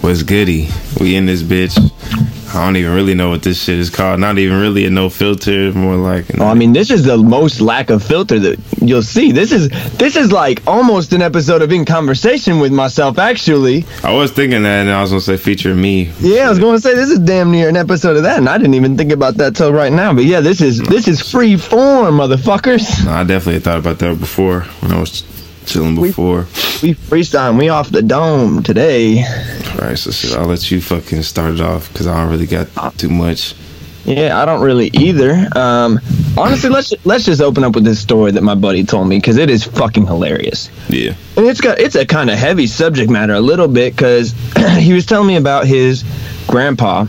What's goody? We in this bitch. I don't even really know what this shit is called. Not even really a no filter. More like Oh, I mean, this is the most lack of filter that you'll see. This is this is like almost an episode of In Conversation with myself. Actually, I was thinking that, and I was gonna say feature me. yeah, I was going to say this is damn near an episode of that, and I didn't even think about that till right now. But yeah, this is this is free form, motherfuckers. No, I definitely thought about that before when I was chilling before. We freestyle. We off the dome today. All right, so shit, I'll let you fucking start it off because I don't really got too much. Yeah, I don't really either. Um, honestly, let's let's just open up with this story that my buddy told me because it is fucking hilarious. Yeah. And it's got it's a kind of heavy subject matter a little bit because he was telling me about his grandpa,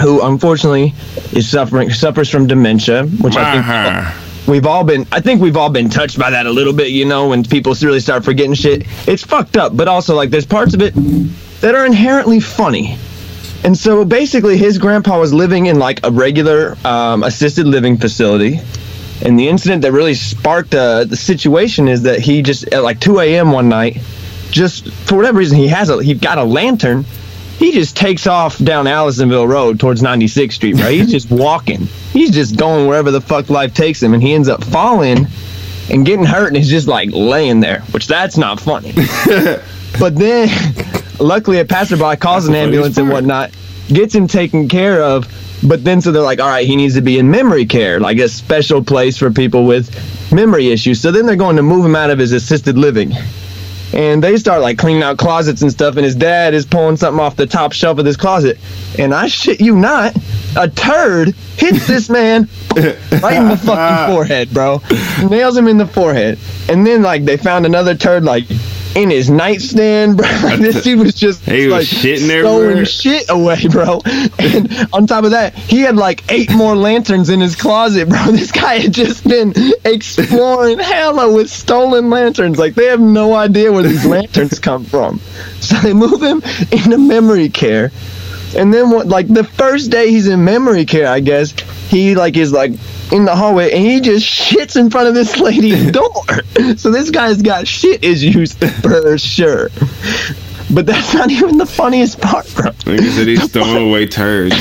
who unfortunately is suffering suffers from dementia, which I think Uh-huh. we've all been. I think we've all been touched by that a little bit. You know, when people really start forgetting shit, it's fucked up. But also like there's parts of it that are inherently funny. And so basically, his grandpa was living in like a regular um, assisted living facility. And the incident that really sparked uh, the situation is that he just at like 2 a.m. one night, just for whatever reason, he has a he got a lantern. He just takes off down Allisonville Road towards 96th Street, right? He's just walking. He's just going wherever the fuck life takes him, and he ends up falling and getting hurt, and he's just like laying there, which that's not funny. but then, luckily, a passerby calls an ambulance and whatnot, gets him taken care of. But then, so they're like, all right, he needs to be in memory care, like a special place for people with memory issues. So then they're going to move him out of his assisted living. And they start like cleaning out closets and stuff, and his dad is pulling something off the top shelf of this closet. And I shit you not, a turd hits this man right in the fucking forehead, bro. Nails him in the forehead. And then like they found another turd like in his nightstand, bro. This dude was just He was like shitting throwing everywhere. shit away, bro. And on top of that, he had like eight more lanterns in his closet, bro. This guy had just been exploring hella with stolen lanterns. Like they have no idea where these lanterns come from. So they move him into memory care. And then what like the first day he's in memory care, I guess, he like is like in the hallway and he just shits in front of this lady's door. So this guy's got shit issues for sure. But that's not even the funniest part, bro. Nigga said he's throwing away turds.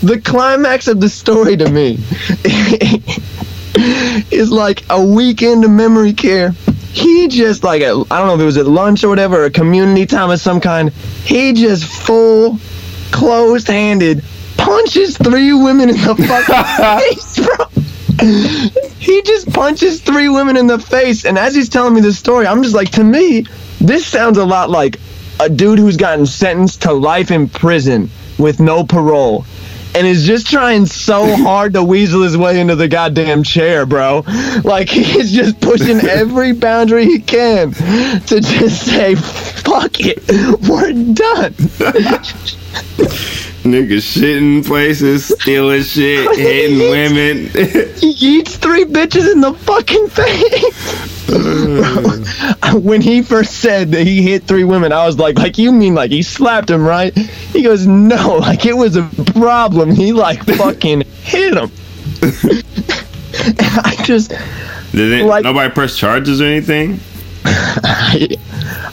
The climax of the story to me is like a week into memory care. He just like at, I don't know if it was at lunch or whatever, or community time of some kind. He just full closed handed punches three women in the fucking face, bro. He just punches three women in the face, and as he's telling me this story, I'm just like, to me, this sounds a lot like a dude who's gotten sentenced to life in prison with no parole. And is just trying so hard to weasel his way into the goddamn chair, bro. Like he's just pushing every boundary he can to just say, "Fuck it, we're done." Nigga shitting places, stealing shit, hitting women. He eats three bitches in the fucking face. Bro, when he first said that he hit three women, I was like, like you mean like he slapped him, right? He goes, no, like it was a problem. He like fucking hit him. I just, Did it, Like- nobody press charges or anything? I,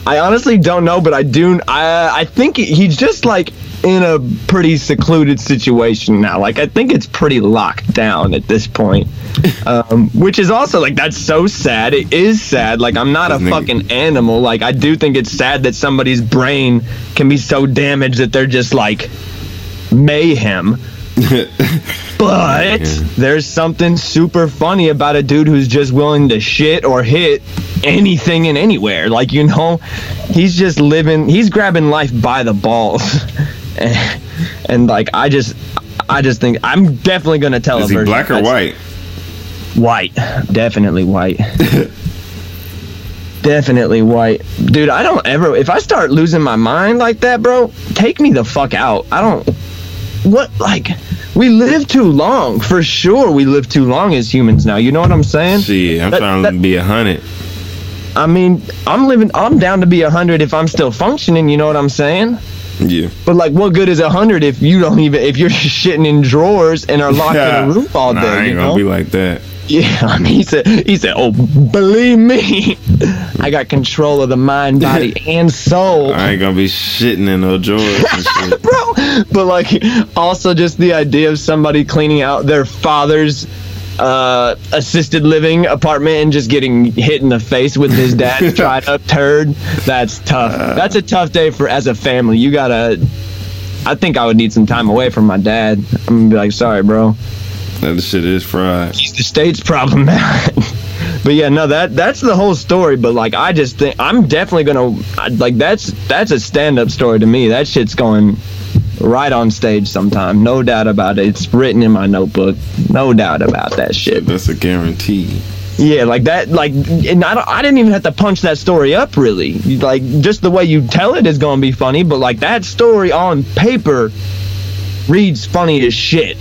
I honestly don't know, but I do. I I think he's just like in a pretty secluded situation now. Like I think it's pretty locked down at this point, um, which is also like that's so sad. It is sad. Like I'm not a fucking animal. Like I do think it's sad that somebody's brain can be so damaged that they're just like mayhem. But Yeah. there's something super funny about a dude who's just willing to shit or hit anything and anywhere. Like, you know, he's just living, he's grabbing life by the balls. and, and, like, I just, I just think I'm definitely going to tell Is a he black or white? White. Definitely white. Definitely white. Dude, I don't ever, if I start losing my mind like that, bro, take me the fuck out. I don't, what, like, we live too long. For sure, we live too long as humans now. You know what I'm saying? Shit, I'm That- trying that- to be a hundred. I mean, I'm living. I'm down to be a hundred if I'm still functioning. You know what I'm saying? Yeah. But like, what good is a hundred if you don't even if you're shitting in drawers and are locked in a room all nah, day? I ain't you gonna know? be like that. yeah, I mean, he said. He said, "Oh, believe me, I got control of the mind, body, and soul." I ain't gonna be shitting in no drawers and shit. bro. But like, also just the idea of somebody cleaning out their father's uh, assisted living apartment and just getting hit in the face with his dad's dried up turd. That's tough. That's a tough day for as a family. You gotta. I think I would need some time away from my dad. I'm gonna be like, sorry, bro. That shit is fried. He's the state's problem, man. but yeah, no, that that's the whole story. But like, I just think I'm definitely gonna like that's that's a stand-up story to me. That shit's going right on stage sometime, no doubt about it. It's written in my notebook, no doubt about that shit. That's a guarantee. Yeah, like that, like, and I, I didn't even have to punch that story up really. Like, just the way you tell it is gonna be funny, but like that story on paper reads funny as shit.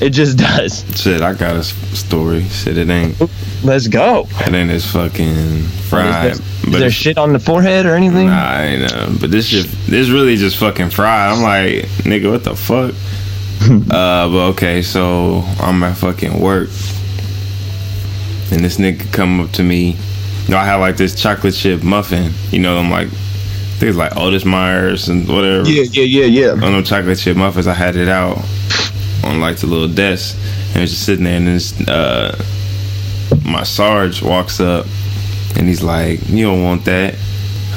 It just does. Shit, I got a story. Shit, it ain't. Let's go. It ain't as fucking fried. Is there, is there shit on the forehead or anything? Nah, I ain't. Uh, but this shit, this really just fucking fried. I'm like, nigga, what the fuck? uh, but okay, so I'm at fucking work, and this nigga come up to me. You know, I had like this chocolate chip muffin. You know, I'm like, I think it's like Otis Myers and whatever. Yeah, yeah, yeah, yeah. on them chocolate chip muffins, I had it out on like the little desk, and it was just sitting there. And this, uh, my Sarge walks up, and he's like, "You don't want that."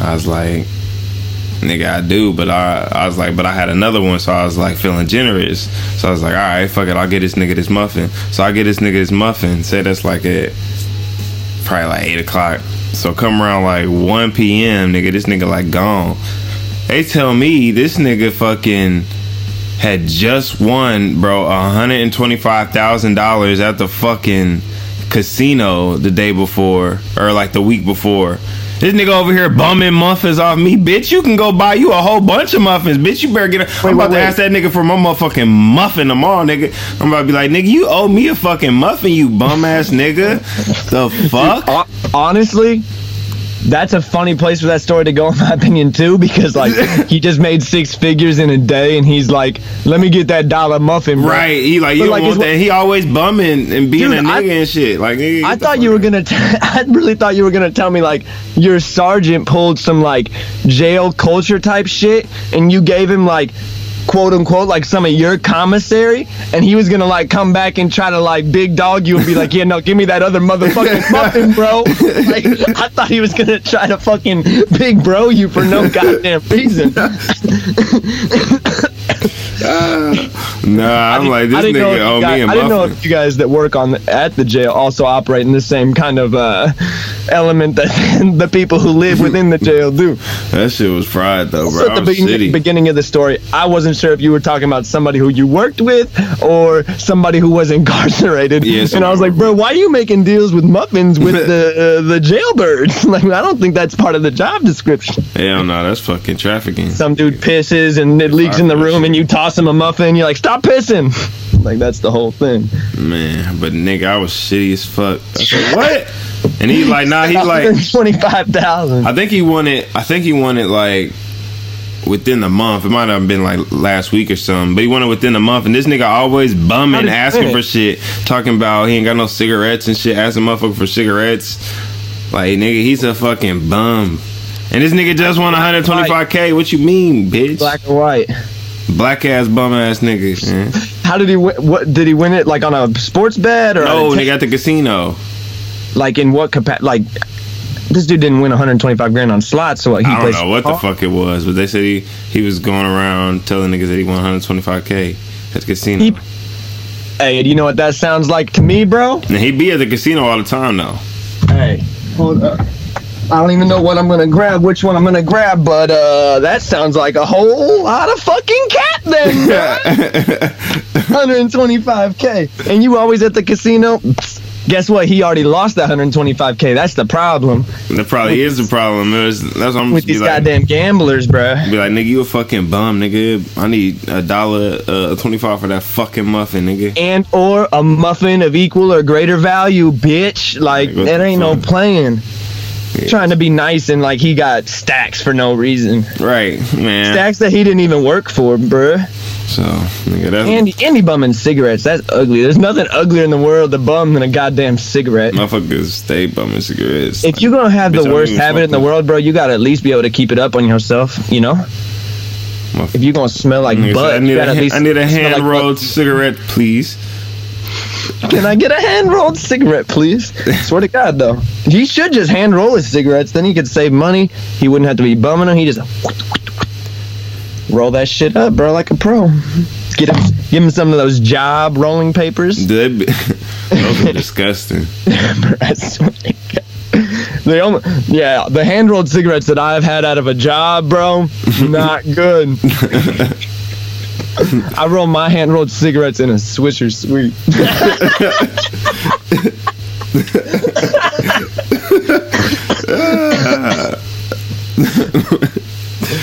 I was like, "Nigga, I do," but I, I was like, "But I had another one," so I was like feeling generous. So I was like, "All right, fuck it, I'll get this nigga this muffin." So I get this nigga this muffin. Say that's like at probably like eight o'clock. So come around like one p.m., nigga, this nigga like gone. They tell me this nigga fucking had just won, bro, hundred and twenty five thousand dollars at the fucking casino the day before, or like the week before. This nigga over here bumming muffins off me, bitch. You can go buy you a whole bunch of muffins, bitch. You better get. A, I'm about wait, to wait. ask that nigga for my motherfucking muffin tomorrow, nigga. I'm about to be like, nigga, you owe me a fucking muffin, you bum ass nigga. The fuck? Hon- Honestly, that's a funny place for that story to go, in my opinion, too, because like he just made six figures in a day, and he's like, "Let me get that dollar muffin." Bro. Right, he like you like, want that. He always bumming and being Dude, a I- nigga and shit. Like, nigga, I thought you were gonna. T- I really thought you were gonna tell me like your sergeant pulled some like jail culture type shit, and you gave him like quote unquote like some of your commissary, and he was gonna like come back and try to like big dog you and be like, yeah, no, give me that other motherfucking muffin, bro. like I thought he was gonna try to fucking big bro you for no goddamn reason. Nah, I'm like this I didn't know if nigga owe guys, me a I didn't know if you guys that work on the, at the jail also operate in the same kind of uh, element that the people who live within the jail do. That shit was fried though, So bro. at the beginning, of the story, I wasn't sure if you were talking about somebody who you worked with or somebody who was incarcerated. Yeah, and I was like, bro, why are you making deals with muffins with the uh, the jailbirds? like, I don't think that's part of the job description. Hell no, that's fucking trafficking. Some dude pisses and it leaks in the room, and you toss him a muffin. You're like, stop pissing. Like that's the whole thing. Man, but nigga, I was shitty as fuck. I said, what? And he like, nah, he like, twenty-five thousand. I think he wanted, I think he wanted like within the month. It might have been like last week or something, but he wanted within the month. And this nigga always bumming, asking for shit, talking about he ain't got no cigarettes and shit, asking motherfucker for cigarettes. Like nigga, he's a fucking bum. And this nigga just won 125k. What you mean, bitch? Black or white? Black ass bum ass nigga. Man. How did he win? What did he win it? Like on a sports bet or No, a nigga at the casino. like in what capacity? Like this dude didn't win 125 grand on slots, so what, he I don't know what the fuck it was, but they said he he was going around telling niggas that he won 125k at the casino. He- Hey, do you know what that sounds like to me, bro? and he be at the casino all the time though. Hey, hold up. I don't even know what I'm gonna grab, which one I'm gonna grab, but uh, that sounds like a whole lot of fucking cat then. bro. 125k, and you always at the casino. Guess what? He already lost that 125k. That's the problem that probably is the problem. Was- that's what I'm with these like, goddamn gamblers, bruh. Be like, nigga, you a fucking bum, nigga. I need a dollar, uh, twenty five for that fucking muffin, nigga. and or a muffin of equal or greater value, bitch. Like Like, that ain't no fuck? Trying to be nice and like he got stacks for no reason. Right, man. Stacks that he didn't even work for, bruh. So, nigga, that's Andy, Andy bumming cigarettes. That's ugly. There's nothing uglier in the world to bum than a goddamn cigarette. motherfuckers stay bumming cigarettes. If you're gonna have the worst habit in the world, bro, you gotta at least be able to keep it up on yourself. You know, if you're gonna smell like Nigga butt, I need, a, gotta at ha- least I need a smell like hand-rolled cigarette, please. Can I get a hand rolled cigarette, please? Swear to God, though, he should just hand roll his cigarettes. Then he could save money. He wouldn't have to be bumming them. He just roll that shit up, bro, like a pro. Get him, give him some of those job rolling papers. That'd be- Those are disgusting. I swear to God. The only, yeah, the hand rolled cigarettes that I've had out of a job, bro, not good. I roll my hand rolled cigarettes in a Swisher Sweet.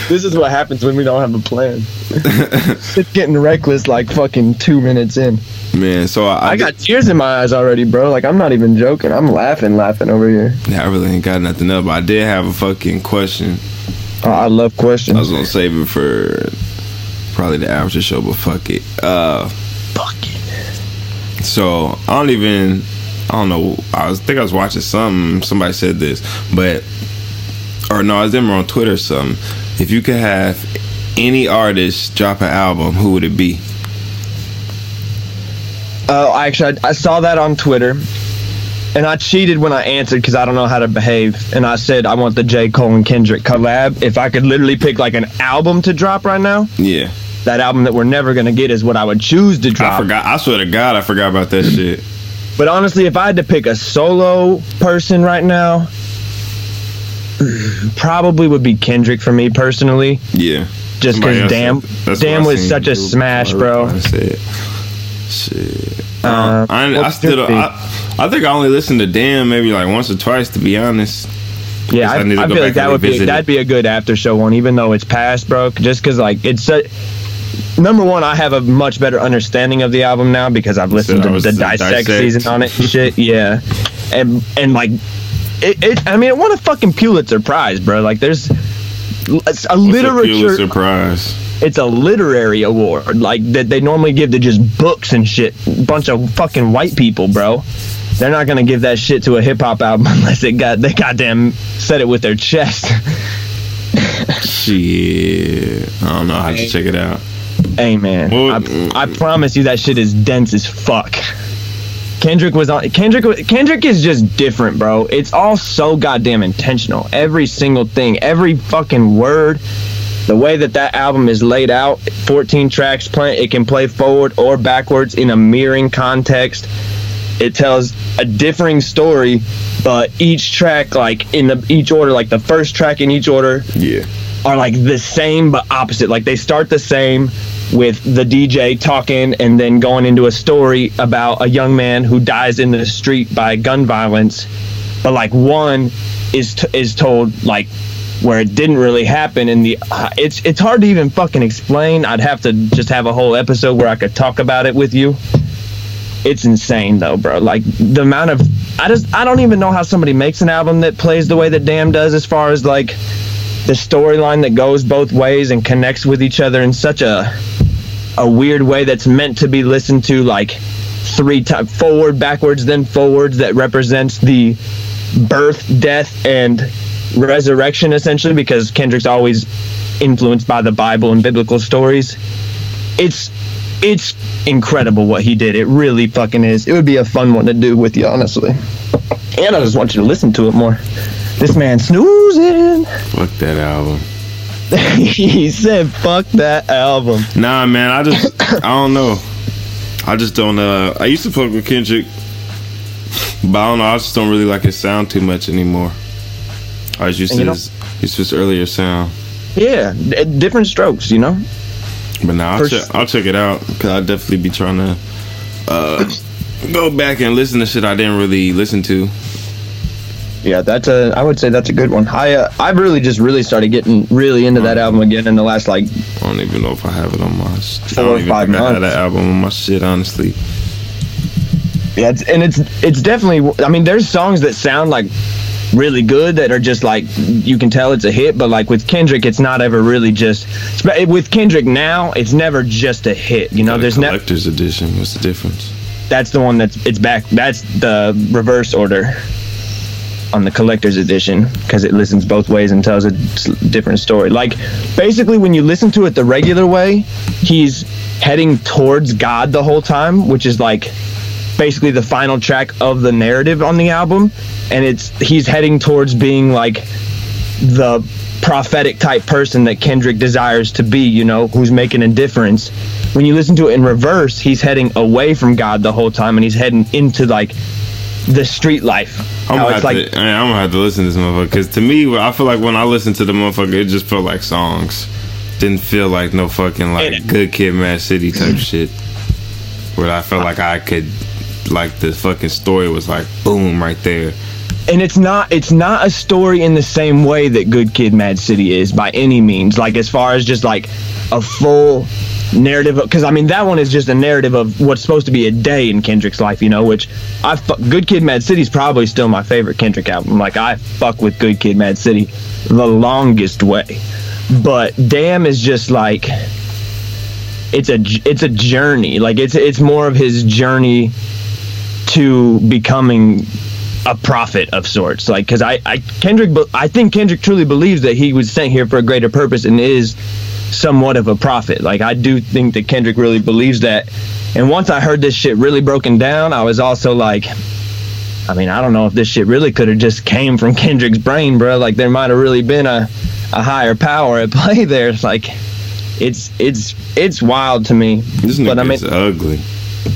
this is what happens when we don't have a plan. it's getting reckless like fucking two minutes in. Man, so I, I got tears in my eyes already, bro. Like I'm not even joking. I'm laughing, laughing over here. Yeah, I really ain't got nothing but I did have a fucking question. Oh, I love questions. I was gonna save it for probably the after show, but fuck it. Uh, Fuck it. so I don't even. I don't know. I was think I was watching something. Somebody said this, but or no, I was them on Twitter. Or something. If you could have any artist drop an album, who would it be? Oh, actually, I, I saw that on Twitter, and I cheated when I answered because I don't know how to behave. And I said I want the J. Cole and Kendrick collab. If I could literally pick like an album to drop right now, Yeah, that album that we're never gonna get is what I would choose to drop. I forgot. I swear to God, I forgot about that shit. But honestly, if I had to pick a solo person right now, probably would be Kendrick for me personally. Yeah. Just because Damn, said that. That's Damn was such a smash, bro. Shit. Uh, I, I still I, I think I only listened to Damn maybe like once or twice to be honest. Yeah, I, I I feel like that would be that'd be a good after show one, even though it's past, bro. Just because like it's number one, I have a much better understanding of the album now because I've listened that to the the dissect, Dissect. season on it and shit. Yeah, and and like it, it I mean, it won a fucking Pulitzer Prize, bro. Like there's it's a a literature. Pulitzer Prize. It's a literary award, like that they normally give to just books and shit. Bunch of fucking white people, bro. They're not gonna give that shit to a hip hop album unless it got they goddamn said it with their chest. Shit. I don't know. I have to check it out. Hey man, I, I promise you that shit is dense as fuck. Kendrick was on. Kendrick. Kendrick is just different, bro. It's all so goddamn intentional. Every single thing, every fucking word, the way that that album is laid out. 14 tracks, play. It can play forward or backwards in a mirroring context. It tells a differing story, but each track, like in the each order, like the first track in each order, Yeah. are like the same but opposite. Like they start the same with the DJ talking and then going into a story about a young man who dies in the street by gun violence. But like one is t- is told like where it didn't really happen and the uh, it's it's hard to even fucking explain. I'd have to just have a whole episode where I could talk about it with you. It's insane though, bro. Like the amount of I just I don't even know how somebody makes an album that plays the way that Damn does as far as like the storyline that goes both ways and connects with each other in such a a weird way that's meant to be listened to like three times forward backwards then forwards that represents the birth death and resurrection essentially because kendrick's always influenced by the bible and biblical stories. It's it's incredible what he did. It really fucking is. It would be a fun one to do with you honestly. And i just want you to listen to it more. This man snoozing. Fuck that album. he said, "Fuck that album." Nah, man. I just I don't know. I just don't. Uh, I used to fuck with Kendrick, but I don't know. I just don't really like his sound too much anymore. I was used to his, used to his earlier sound. Yeah, d- different strokes, you know. But now I'll, For check, s- I'll check it out because I'll definitely be trying to uh, go back and listen to shit I didn't really listen to. Yeah, that's a. I would say that's a good one. I uh, I've really just really started getting really into that album again in the last like I don't even know if I have it on my. I Four don't or even five think I had months. that album on my shit. Honestly, yeah, it's, and it's it's definitely. I mean, there's songs that sound like really good that are just like you can tell it's a hit. But like with Kendrick, it's not ever really just. With Kendrick now, it's never just a hit. You know, there's never. collector's edition. What's the difference? That's the one that's it's back. That's the reverse order on the collector's edition because it listens both ways and tells a different story. Like basically, when you listen to it the regular way, he's heading towards God the whole time, which is like basically the final track of the narrative on the album, and it's he's heading towards being like the prophetic type person that Kendrick desires to be, you know, who's making a difference. When you listen to it in reverse, he's heading away from God the whole time and he's heading into like the street life. I'm gonna, it's have like to, I mean, I'm gonna have to listen to this motherfucker because to me, I feel like when I listen to the motherfucker, it just felt like songs. Didn't feel like no fucking like Good Kid, Mad City type shit. Where I felt like I could, like the fucking story was like boom right there. and it's not it's not a story in the same way that Good Kid Mad City is by any means. Like as far as just like a full narrative because I mean that one is just a narrative of what's supposed to be a day in Kendrick's life, you know, which I fu- Good Kid Mad City is probably still my favorite Kendrick album. Like I fuck with Good Kid Mad City the longest way. But Damn is just like it's a it's a journey. Like it's it's more of his journey to becoming a prophet of sorts. Like, because I, I Kendrick, I think Kendrick truly believes that he was sent here for a greater purpose and is somewhat of a prophet. Like, I do think that Kendrick really believes that. And once I heard this shit really broken down, I was also like, I mean, I don't know if this shit really could have just came from Kendrick's brain, bro. Like, there might have really been a, a higher power at play there. It's like, it's it's it's wild to me. This but I mean, nigga's ugly.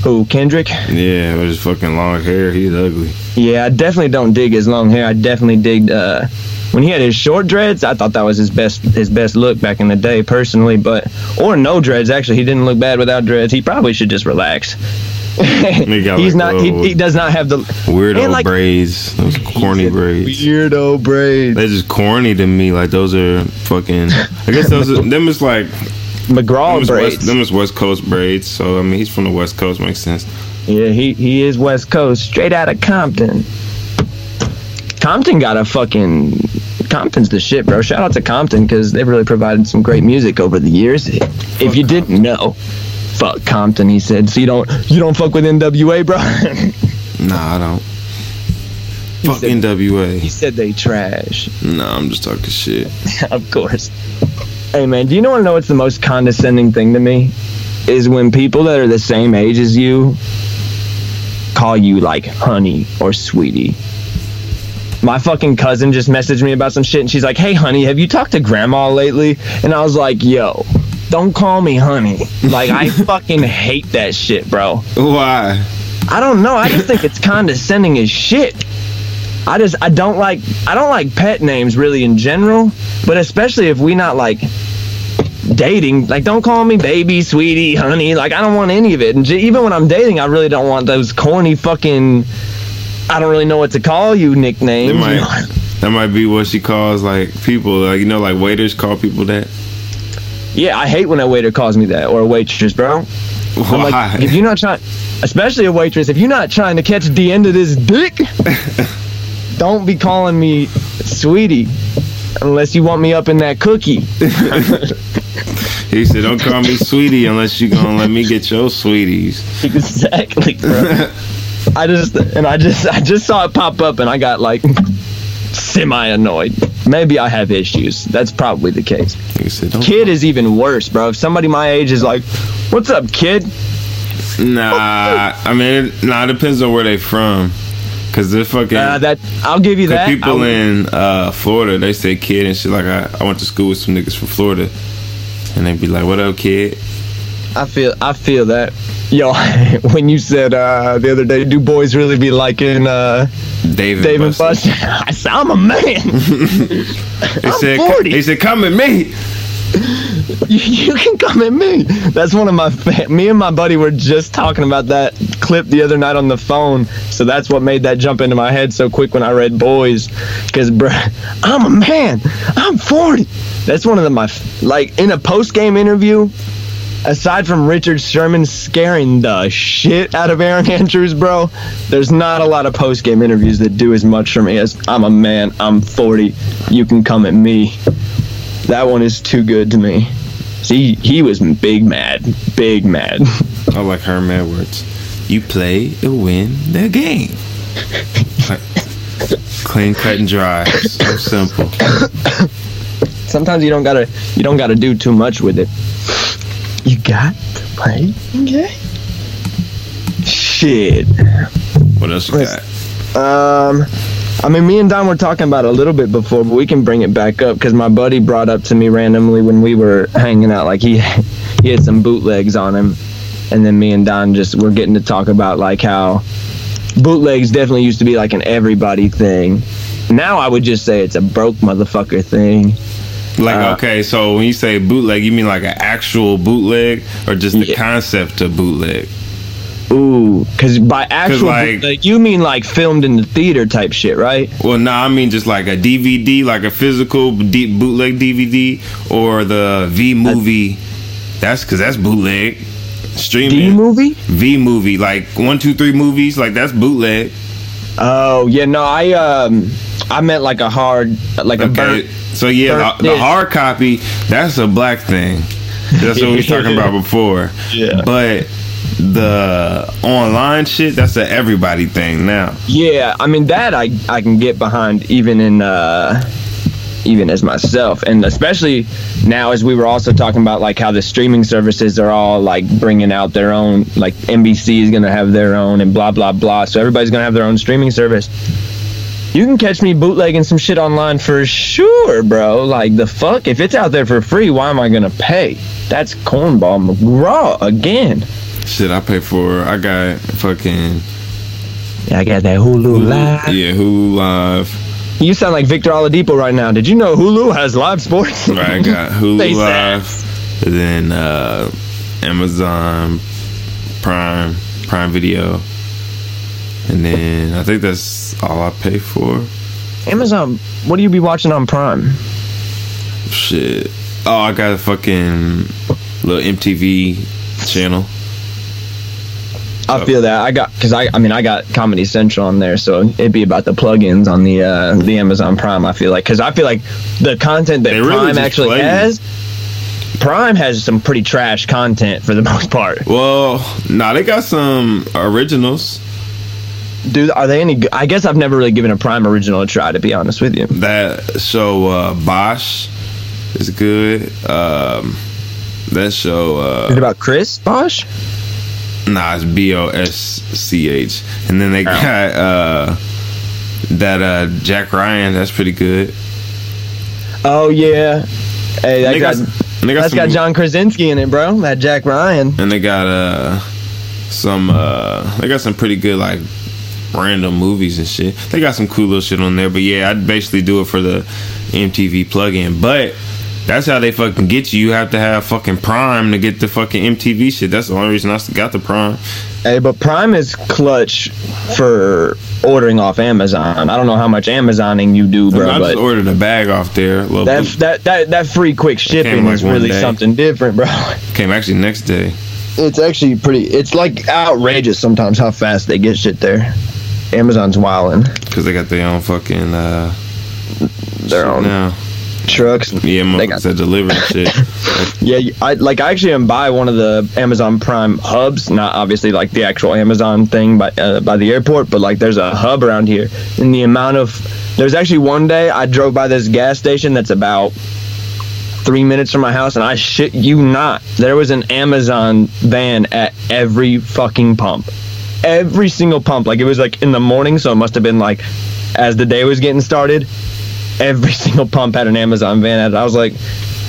who Kendrick? Yeah, with his fucking long hair, he's ugly. Yeah, I definitely don't dig his long hair. I definitely dig uh, when he had his short dreads. I thought that was his best his best look back in the day, personally. But or no dreads. Actually, he didn't look bad without dreads. He probably should just relax. He got, He's like, not. He, he does not have the Weirdo like, braids, those corny braids. Weirdo braids. They're just corny to me. Like those are fucking. I guess those are them is like McGraw them braids. West, them is West Coast braids. So I mean, he's from the West Coast. Makes sense. Yeah, he he is West Coast, straight out of Compton. Compton got a fucking Compton's the shit, bro. Shout out to Compton because they've really provided some great music over the years. If you didn't know, fuck Compton, he said. So you don't you don't fuck with NWA, bro. Nah, I don't. Fuck said- NWA. he said they trash. Nah, I'm just talking shit. of course. Hey man, do you know want to know what's the most condescending thing to me? Is when people that are the same age as you call you like honey or sweetie. My fucking cousin just messaged me about some shit and she's like, Hey honey, have you talked to grandma lately? And I was like, Yo, don't call me honey. Like I fucking hate that shit, bro. Why? I don't know. I just think it's condescending as shit. I just I don't like I don't like pet names really in general, but especially if we not like dating. Like don't call me baby, sweetie, honey. Like I don't want any of it. And j- even when I'm dating, I really don't want those corny fucking I don't really know what to call you nicknames. That might that might be what she calls like people. Like you know, like waiters call people that. Yeah, I hate when a waiter calls me that or a waitress, bro. I'm Why? like, if you're not trying, especially a waitress, if you're not trying to catch the end of this dick, don't be calling me sweetie unless you want me up in that cookie. he said, "Don't call me sweetie unless you're gonna let me get your sweeties." exactly, bro. I just and I just I just saw it pop up and I got like semi annoyed. Maybe I have issues. That's probably the case. Said. Kid is even worse, bro. If somebody my age is like, "What's up, kid?" Nah, I mean, nah. It depends on where they from. Cause they're fucking. Uh, that I'll give you that. people I'll- in uh, Florida, they say kid and shit. Like I, I went to school with some niggas from Florida, and they'd be like, "What up, kid?" I feel I feel that. Yo, when you said uh, the other day, do boys really be liking uh, David. Dave and Buster. Buster? I said, I'm a man. They I'm said, 40. "They said, come at me." you, you can come at me. That's one of my. Fa- me and my buddy were just talking about that clip the other night on the phone. So that's what made that jump into my head so quick when I read boys. Because, bruh, I'm a man. I'm 40. That's one of the, my like in a post game interview. Aside from Richard Sherman scaring the shit out of Erin Andrews, bro, there's not a lot of post game interviews that do as much for me as I'm a man, I'm 40, you can come at me. That one is too good to me. See, he was big mad, big mad. I like Herm Edwards. You play to win the game. Clean, cut, and dry. So simple. Sometimes you don't gotta, you don't gotta do too much with it. You got to play the game. Shit. What else you got? Um, I mean, me and Don were talking about it a little bit before, but we can bring it back up because my buddy brought up to me randomly when we were hanging out, like he he had some bootlegs on him, and then me and Don just were getting to talk about like how bootlegs definitely used to be like an everybody thing. Now I would just say it's a broke motherfucker thing. Like, Uh, okay, so when you say bootleg, you mean like an actual bootleg or just the Yeah. concept of bootleg? Ooh, because by actual like- bootleg, you mean like filmed in the theater type shit, right? Well, no, I mean just like a DVD, like a physical D- bootleg DVD or the V movie. That's because that's bootleg. Streaming. V movie. V movie, like one, two, three movies, like that's bootleg. Oh yeah, no, I um, I meant like a hard, like a Okay, burnt. So yeah, the, the hard copy, that's a black thing. That's what we was talking about before. Yeah. But the online shit, that's a everybody thing now. Yeah, I mean that I I can get behind even in uh even as myself and especially now as we were also talking about like how the streaming services are all like bringing out their own like NBC is going to have their own and blah blah blah so everybody's going to have their own streaming service. You can catch me bootlegging some shit online for sure, bro. Like the fuck if it's out there for free, why am I to pay? That's cornball McGraw again. Shit, I pay for. I got fucking Yeah, I got that Hulu live. yeah Hulu Live. You sound like Victor Oladipo right now. Did you know Hulu has live sports? Right, I got Hulu Live, and then uh, Amazon Prime, Prime Video, and then I think that's all I pay for. Amazon, what do you be watching on Prime? Shit. Oh, I got a fucking little MTV channel. I feel that I got because I I mean I got Comedy Central on there, so it'd be about the plugins on the uh, the Amazon Prime. I feel like because I feel like the content that really Prime actually play has, Prime has some pretty trash content for the most part. Well, nah, they got some originals. Dude, are they any? good? I guess I've never really given a Prime original a try, to be honest with you. That so uh, Bosch is good. Um, that show. Is it Uh, about Chris Bosh? Nah, it's B O S C H. And then they got uh that uh Jack Ryan, that's pretty good. Oh yeah. Hey, that got, got- they got that's got John Krasinski in it, bro. That Jack Ryan. And they got uh some uh they got some pretty good like random movies and shit. They got some cool little shit on there. But yeah, I basically do it for the MTV plugin. But that's how they fucking get you. You have to have fucking Prime to get the fucking MTV shit. That's the only reason I got the Prime. Hey, but Prime is clutch for ordering off Amazon. I don't know how much Amazoning you do, bro, I but just ordered a bag off there. Little that that that that free quick shipping like is really day. something different, bro. came actually next day. It's actually pretty. It's like outrageous sometimes how fast they get shit there. Amazon's wildin'. Because they got their own fucking uh Their own now. trucks. Yeah, They got- that deliver and shit. Yeah, I like. I actually am by one of the Amazon Prime hubs. Not obviously like the actual Amazon thing by uh, by the airport, but like there's a hub around here. And the amount of there's actually one day I drove by this gas station that's about three minutes from my house, and I shit you not, there was an Amazon van at every fucking pump. Every single pump. Like it was like in the morning, so it must have been like as the day was getting started. Every single pump had an Amazon van at it. I was like,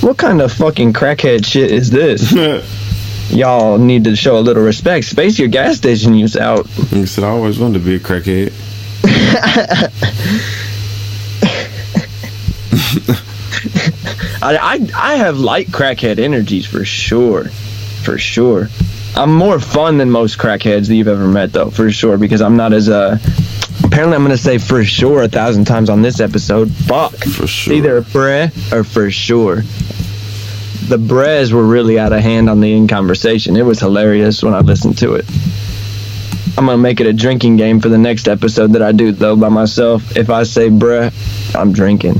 what kind of fucking crackhead shit is this? Y'all need to show a little respect. Space your gas station use out. He said, I always wanted to be a crackhead. I, I I have light crackhead energies for sure, for sure. I'm more fun than most crackheads that you've ever met, though, for sure. Because I'm not as uh. Apparently, I'm gonna say for sure a thousand times on this episode. Fuck. For sure. Either bruh or for sure. the Brez were really out of hand on the in conversation. It was hilarious when I listened to it. I'm gonna make it a drinking game for the next episode that I do though by myself. If I say bruh, I'm drinking.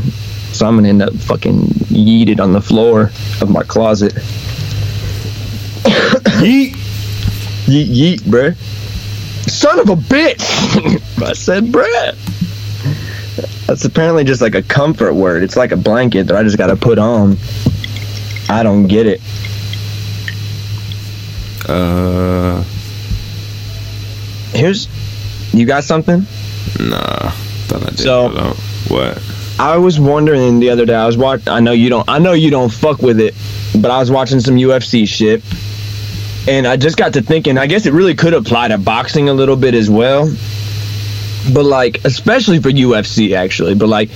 So I'm gonna end up fucking yeeted on the floor of my closet. Yeet. Yeet yeet, bruh. Son of a bitch! I said bruh. That's apparently just like a comfort word. It's like a blanket that I just gotta put on. I don't get it. Uh, Here's, you got something? nah. Thought I did. So- I what? I was wondering the other day. I was watching. I know you don't. I know you don't fuck with it, but I was watching some UFC shit, and I just got to thinking. I guess it really could apply to boxing a little bit as well, but like especially for UFC actually. But like,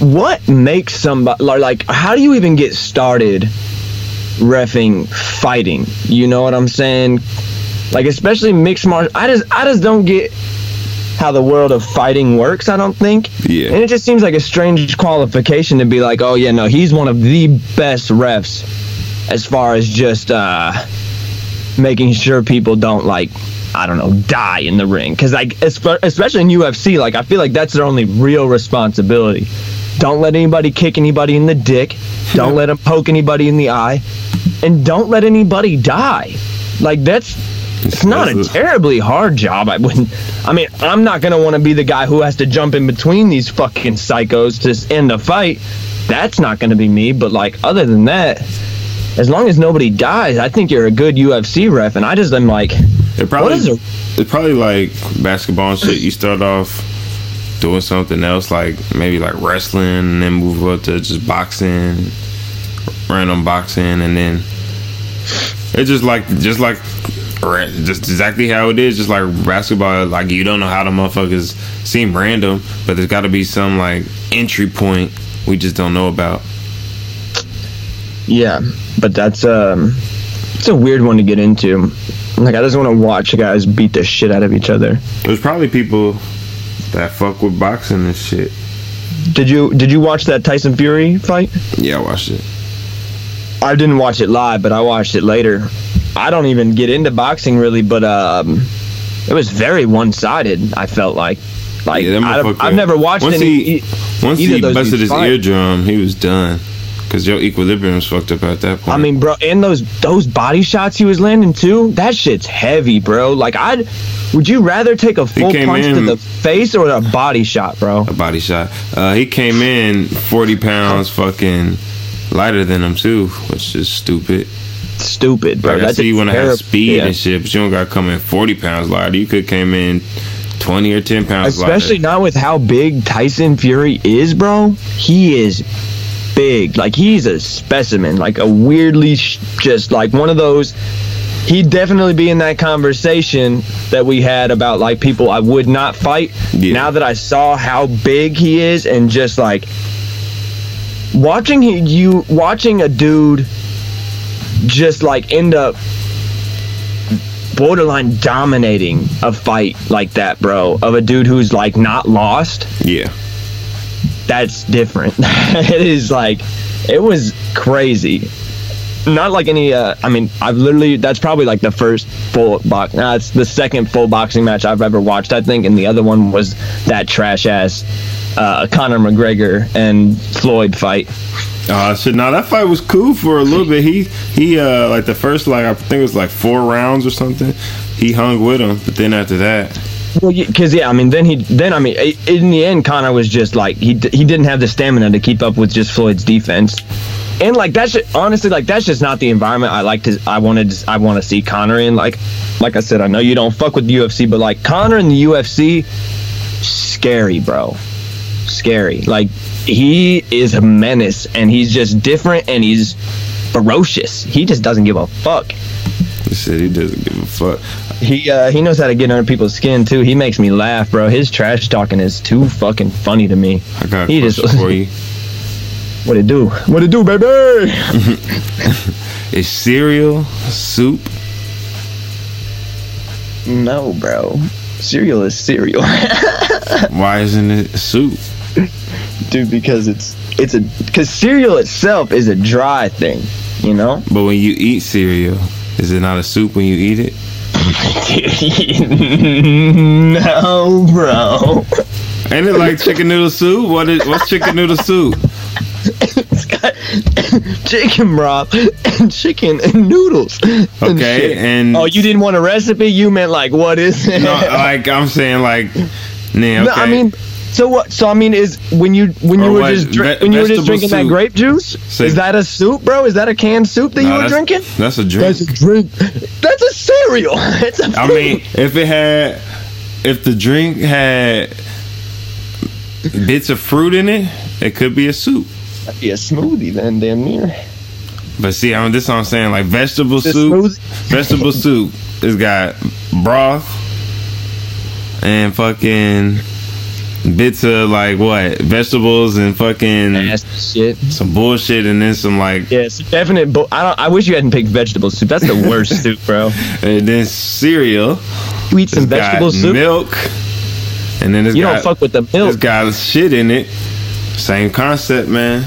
what makes somebody like, how do you even get started refing fighting? You know what I'm saying? Like especially mixed martial. I just I just don't get how the world of fighting works. I don't think. Yeah. And it just seems like a strange qualification to be like, oh yeah, no, he's one of the best refs as far as just uh, making sure people don't like, I don't know, die in the ring. Because like, especially in UFC, like I feel like that's their only real responsibility. Don't let anybody kick anybody in the dick. Don't let them poke anybody in the eye, and don't let anybody die. Like that's it's not a terribly hard job. I wouldn't. I mean, I'm not gonna want to be the guy who has to jump in between these fucking psychos to end a fight. That's not gonna be me. But like, other than that, as long as nobody dies, I think you're a good UFC ref. And I just am like, It probably what is a it's probably like basketball and shit. You start off doing something else, like maybe like wrestling, and then move up to just boxing, random boxing, and then it's just like just like just exactly how it is. Just like basketball, like you don't know how the motherfuckers seem random, but there's got to be some like entry point we just don't know about. Yeah, but that's um, it's a weird one to get into. Like, I just want to watch guys beat the shit out of each other. There's probably people that fuck with boxing and shit. Did you did you watch that Tyson Fury fight? Yeah, I watched it. I didn't watch it live, but I watched it later. I don't even get into boxing really, but um, it was very one sided. I felt like, like Yeah, I, have never watched once any. he- e- Once he busted his fight. eardrum, he was done. Cause your equilibrium was fucked up at that point. I mean, bro, and those those body shots he was landing too. That shit's heavy, bro. Like, I'd. Would you rather take a full punch to the face or a body shot, bro? a body shot. Uh, he came in forty pounds fucking lighter than him too, which is stupid. Stupid, bro. Like I That's see you want to have speed yeah. and shit, but you don't got to come in forty pounds lighter. You could came in twenty or ten pounds Especially lighter. not with how big Tyson Fury is, bro. He is big. Like he's a specimen. Like a weirdly sh- just like one of those. He'd definitely be in that conversation that we had about like people I would not fight. Yeah. Now that I saw how big he is and just like watching he, you watching a dude just like end up borderline dominating a fight like that, bro, of a dude who's like not lost, Yeah, that's different. it is like it was crazy. Not like any uh I mean, I've literally that's probably like the first full box nah, it's the second full boxing match I've ever watched, I think, and the other one was that trash ass uh Conor McGregor and Floyd fight. uh, shit. Now that fight was cool for a little bit. He he uh like the first like I think it was like four rounds or something. He hung with him, but then after that, Well, because yeah, I mean, then he, then I mean, in the end, Conor was just like he he didn't have the stamina to keep up with just Floyd's defense, and like that's just, honestly like that's just not the environment I like to I wanted I want to see Conor in. Like, like I said, I know you don't fuck with the UFC, but like Conor in the UFC, scary, bro, scary. Like he is a menace, and he's just different, and he's ferocious. He just doesn't give a fuck. he said he doesn't give a fuck. He uh, he knows how to get under people's skin too. He makes me laugh, bro. His trash talking is too fucking funny to me. I got a He question just- for you. What it do? What it do, baby? Is cereal soup? no, bro. Cereal is cereal. Why isn't it soup? dude, because it's it's a because cereal itself is a dry thing, you know. But when you eat cereal, is it not a soup when you eat it? No, bro. Ain't it like chicken noodle soup? What is what's chicken noodle soup? It's got chicken broth and chicken and noodles. and Okay, shit. and- oh, you didn't want a recipe? You meant like what is it? No, like I'm saying, like, nah, okay. No, I mean, so what? So I mean, is when you when you were what, just dri- ve- when you were just drinking that grape juice? Is that a soup, bro? Is that a canned soup that Nah, you were drinking? That's a drink. That's a drink. That's a cereal. It's a I mean, if it had, if the drink had bits of fruit in it, it could be a soup. That'd be a smoothie then, damn near. But see, I mean, this is what I'm saying. Like vegetable The soup, smoothie? vegetable soup. It's got broth and fucking bits of like what vegetables and fucking shit. some bullshit, and then some like yeah, Yes, definite. But I don't. I wish you hadn't picked vegetable soup. That's the worst soup, bro. and then cereal. You eat some It's vegetable soup. milk, and then it's You got don't fuck with the it's milk. got shit in it. Same concept, man.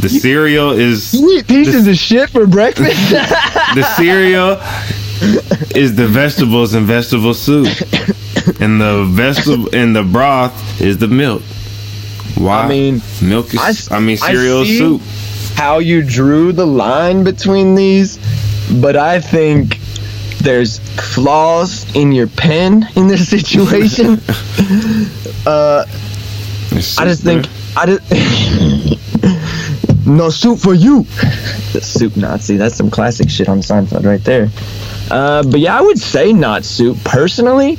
The cereal is You eat pieces of shit for breakfast. the cereal is the vegetables and vegetable soup, and the vegetable and the broth is the milk. Why? I mean, milk is. I mean, cereal see- soup. how you drew the line between these, but I think there's flaws in your pen in this situation. uh, I just think I just no soup for you. The soup Nazi. That's some classic shit on Seinfeld right there. Uh, but yeah, I would say not soup personally.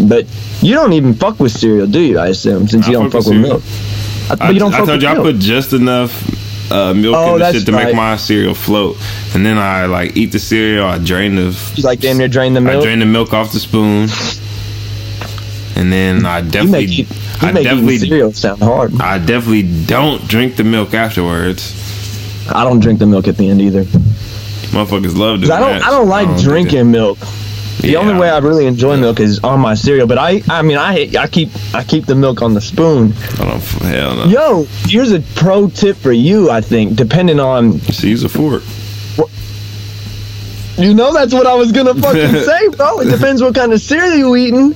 But you don't even fuck with cereal, do you? I assume since you I don't fuck with with milk. I, I, you don't I told you I put just enough uh, milk Oh, in the shit to right. make my cereal float, and then I like eat the cereal. I drain the. You like damn near drain the milk. I drain the milk off the spoon, and then I definitely. you make, you I make eating definitely, cereal sound hard. I definitely don't drink the milk afterwards. I don't drink the milk at the end either. Motherfuckers love doing I don't. that. I don't like do drinking milk. The only way I really enjoy milk is on my cereal. But I, I mean, I, I keep, I keep the milk on the spoon. I don't. Hell no. Yo, here's a pro tip for you. I think, depending on, Just use a fork. you know, that's what I was gonna fucking say, bro. It depends what kind of cereal you eating,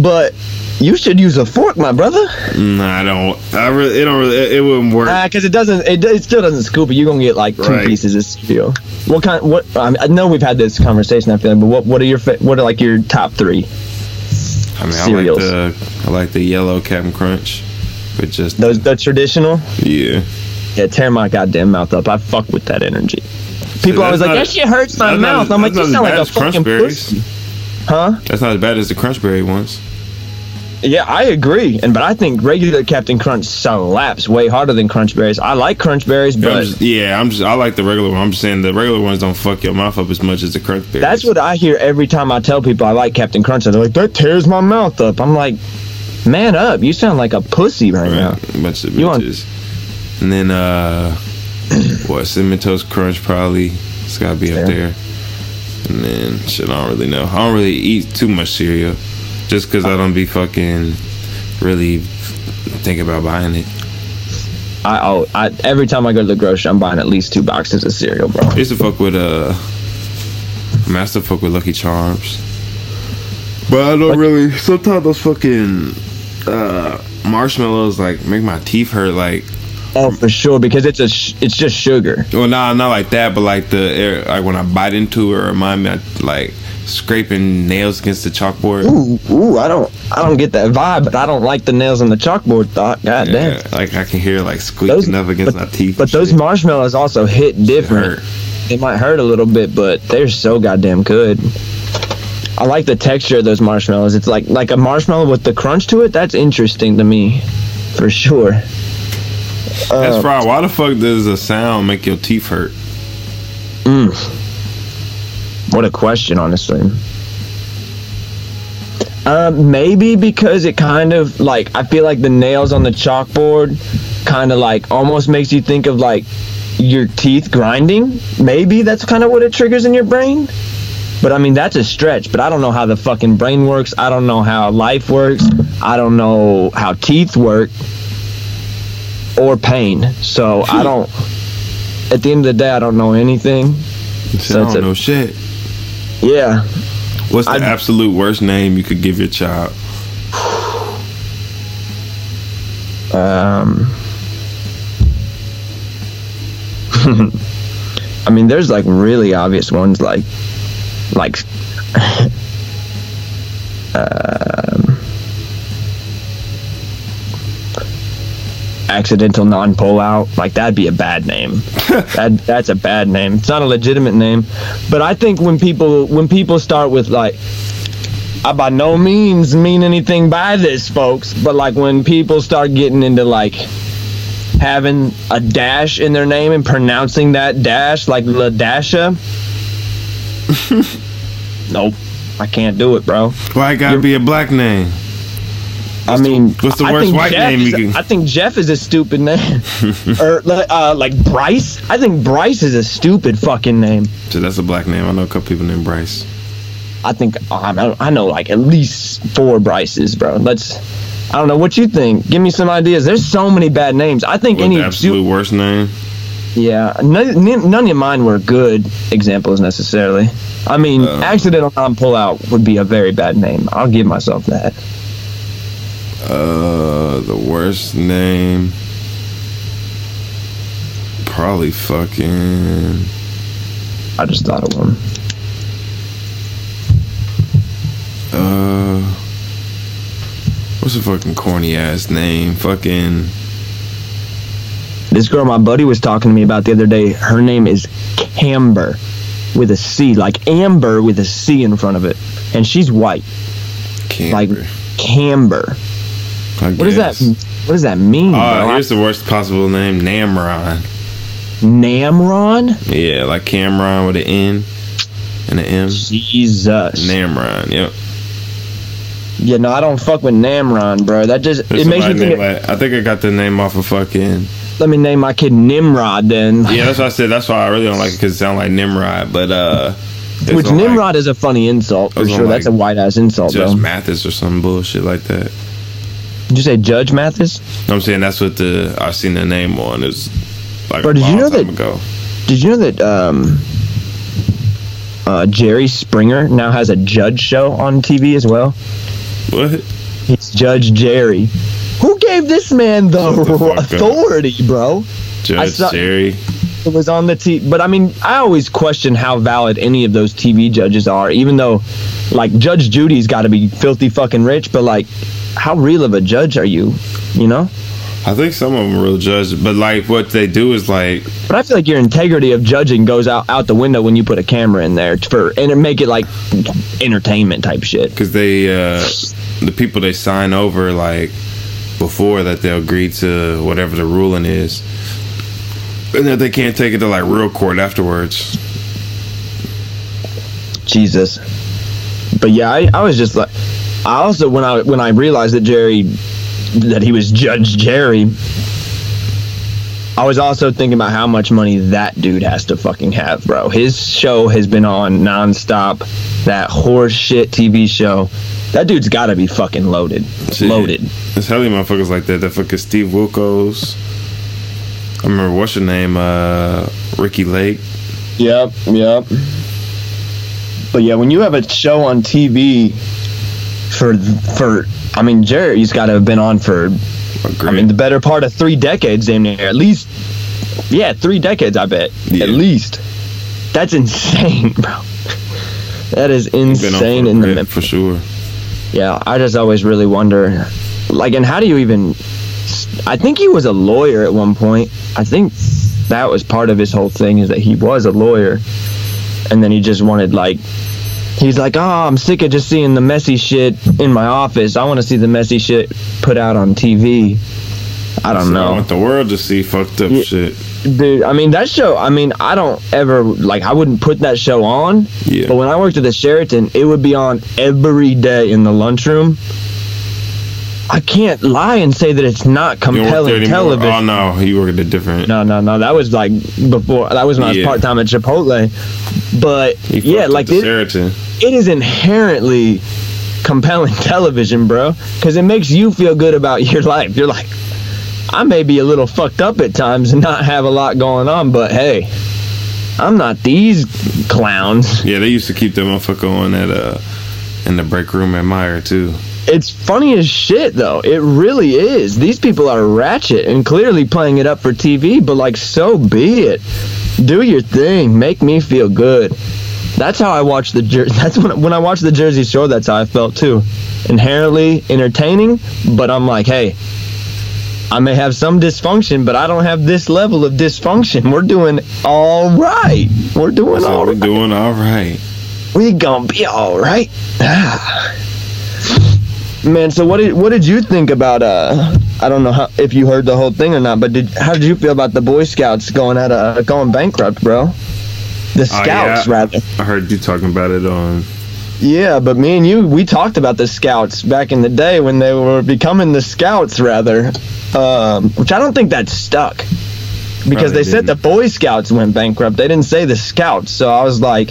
but you should use a fork, my brother. Nah, I don't. I really. It don't really. It, it wouldn't work. Ah, because it doesn't, it, it still doesn't scoop it. You're gonna get like two Right. pieces of cereal. What kind? What? I, I know we've had this conversation. I feel like, but what, what are your, what are like your top three? I mean, cereals. I like the. I like the yellow Captain Crunch, but just Those, the traditional. yeah. Yeah, tear my goddamn mouth up. I fuck with that energy. People always like, that shit hurts my that's not mouth. I'm like, you sound like a fucking pussy. Huh? That's not as bad as the Crunchberry ones. Yeah, I agree. And but I think regular Captain Crunch slaps way harder than Crunch Berries. I like Crunch Berries, Yeah, I'm but just, yeah, I'm just. I like the regular one. I'm just saying the regular ones don't fuck your mouth up as much as the Crunchberries. that's what I hear every time I tell people I like Captain Crunch. and They're like, that tears my mouth up. I'm like, man up. You sound like a pussy right, now. Right, a bunch of You want- bitches. And then uh, what? Cinnamon Toast Crunch probably. It's gotta be up there. And then shit, I don't really know. I don't really eat too much cereal, just because I don't be fucking really thinking about buying it. I, oh, I every time I go to the grocery, I'm buying at least two boxes of cereal, bro. I used to fuck with uh, master fuck with Lucky Charms, but I don't really. Sometimes those fucking uh marshmallows like make my teeth hurt. Like, Oh, for sure, because it's a sh- it's just sugar. well, nah, not like that, but like the air, like when I bite into it, it remind me of, like scraping nails against the chalkboard. Ooh, ooh, I don't I don't get that vibe, but I don't like the nails on the chalkboard. Thought, god damn. Yeah, like I can hear like squeaking up against my teeth. But those shit. marshmallows also hit different. They might hurt a little bit, but they're so goddamn good. I like the texture of those marshmallows. It's like like a marshmallow with the crunch to it. That's interesting to me, for sure. That's uh, right. Why the fuck does a sound make your teeth hurt? Mm. What a question, honestly. Uh, maybe because it kind of like I feel like the nails on the chalkboard kind of like almost makes you think of like your teeth grinding. Maybe that's kind of what it triggers in your brain. But I mean that's a stretch. But I don't know how the fucking brain works. I don't know how life works. I don't know how teeth work. or pain. So I don't. At the end of the day, I don't know anything. So I don't know shit. Yeah. What's the I- absolute worst name you could give your child? Um. I mean, there's like really obvious ones, like, like, um, accidental non-pullout. Like that'd be a bad name. that that's a bad name. It's not a legitimate name, but I think when people when people start with like. I by no means mean anything by this, folks, but like when people start getting into like having a dash in their name and pronouncing that dash like La Dasha. nope. I can't do it, bro. Why it gotta be a black name? I mean, what's the I worst white Jeff name is- you can- I think Jeff is a stupid name. or uh, like Bryce. I think Bryce is a stupid fucking name. So that's a black name. I know a couple people named Bryce. I think I know, I know like at least four Bryces, bro. Let's. I don't know what you think. Give me some ideas. There's so many bad names. I think What any the absolute worst name? Yeah, none, none of mine were good examples necessarily. I mean, Uh. accidental non-pullout would be a very bad name. I'll give myself that. Uh, the worst name. Probably fucking. I just thought of one. Uh, what's a fucking corny ass name? Fucking. This girl my buddy was talking to me about the other day. Her name is Camber, with a C, like Amber with a C in front of it, and she's white. Like Camber. I What does that? What does that mean? Oh, bro? here's the worst possible name: Namron. Namron. Yeah, like Cameron with an N and an M. Jesus. Namron. Yep. yeah, no, I don't fuck with Namron, bro. That just There's it makes me think. like- I think I got the name off of fucking. let me name my kid Nimrod then. Yeah, that's what I said. That's why I really don't like it because it sounds like Nimrod. But uh, Which no, like, Nimrod is a funny insult for sure. That's a white ass insult, bro. Mathis or some bullshit like that. Did you say Judge Mathis? I'm saying that's what the I've seen the name on is like Bro, did you know that- ago. Did you know that um, uh, Jerry Springer now has a judge show on TV as well? What? He's Judge Jerry. Who gave this man the, the fuck up. authority, bro? Judge saw- Jerry. It was on the TV. But I mean, I always question how valid any of those TV judges are, even though, like, Judge Judy's got to be filthy fucking rich, but, like, how real of a judge are you? You know? I think some of them are real judges, but like what they do is like But I feel like your integrity of judging goes out, out the window when you put a camera in there for and it make it like entertainment type shit. because they uh the people they sign over like before that they'll agree to whatever the ruling is, and that they can't take it to like real court afterwards. Jesus. But yeah, I, I was just like, I also when I when I realized that Jerry, that he was Judge Jerry, I was also thinking about how much money that dude has to fucking have, bro. His show has been on nonstop. That horse shit TV show. That dude's got to be fucking loaded. Shit. Loaded. There's hella motherfuckers like that. That fucking Steve Wilkos. I remember what's your name? Uh, Ricki Lake. Yep, yep. But yeah, when you have a show on TV for for I mean Jerry's got to have been on for I mean the better part of 3 decades damn near. At least yeah, 3 decades I bet. Yeah. At least. That's insane, bro. That is insane in the for sure. yeah, I just always really wonder, like, and how do you even? I think he was a lawyer at one point. I think that was part of his whole thing is that he was a lawyer, and then he just wanted like, he's like, oh, I'm sick of just seeing the messy shit in my office. I want to see the messy shit put out on TV. I don't So I know want the world to see fucked up Yeah. shit. dude i mean that show i mean i don't ever like i wouldn't put that show on Yeah. but when i worked at the sheraton it would be on every day in the lunchroom i can't lie and say that it's not You don't work there compelling television Oh no, you work at a different. no no no that was like before that was when i was part-time at chipotle but yeah like it, it is inherently compelling television bro because it makes you feel good about your life you're like I may be a little fucked up at times and not have a lot going on, but hey, I'm not these clowns. Yeah, they used to keep that motherfucker on at uh in the break room at Meyer too. It's funny as shit, though. It really is. These people are ratchet and clearly playing it up for TV, but like, so be it. Do your thing. Make me feel good. That's how I watch the Jer- That's when when I watch the Jersey Shore. That's how I felt too. Inherently entertaining, but I'm like, hey, I may have some dysfunction, but I don't have this level of dysfunction. We're doing all right. We're doing So all we're right. doing all right. We gonna be all right. Ah. Man, so what did what did you think about uh I don't know how, if you heard the whole thing or not, but did how did you feel about the Boy Scouts going out uh, going bankrupt, bro? The Oh, Scouts yeah. rather. I heard you talking about it on. Yeah, but me and you we talked about the Scouts back in the day when they were becoming the Scouts rather. Um, which I don't think that stuck. Because Probably they said the. Boy Scouts went bankrupt. They didn't say the Scouts. So I was like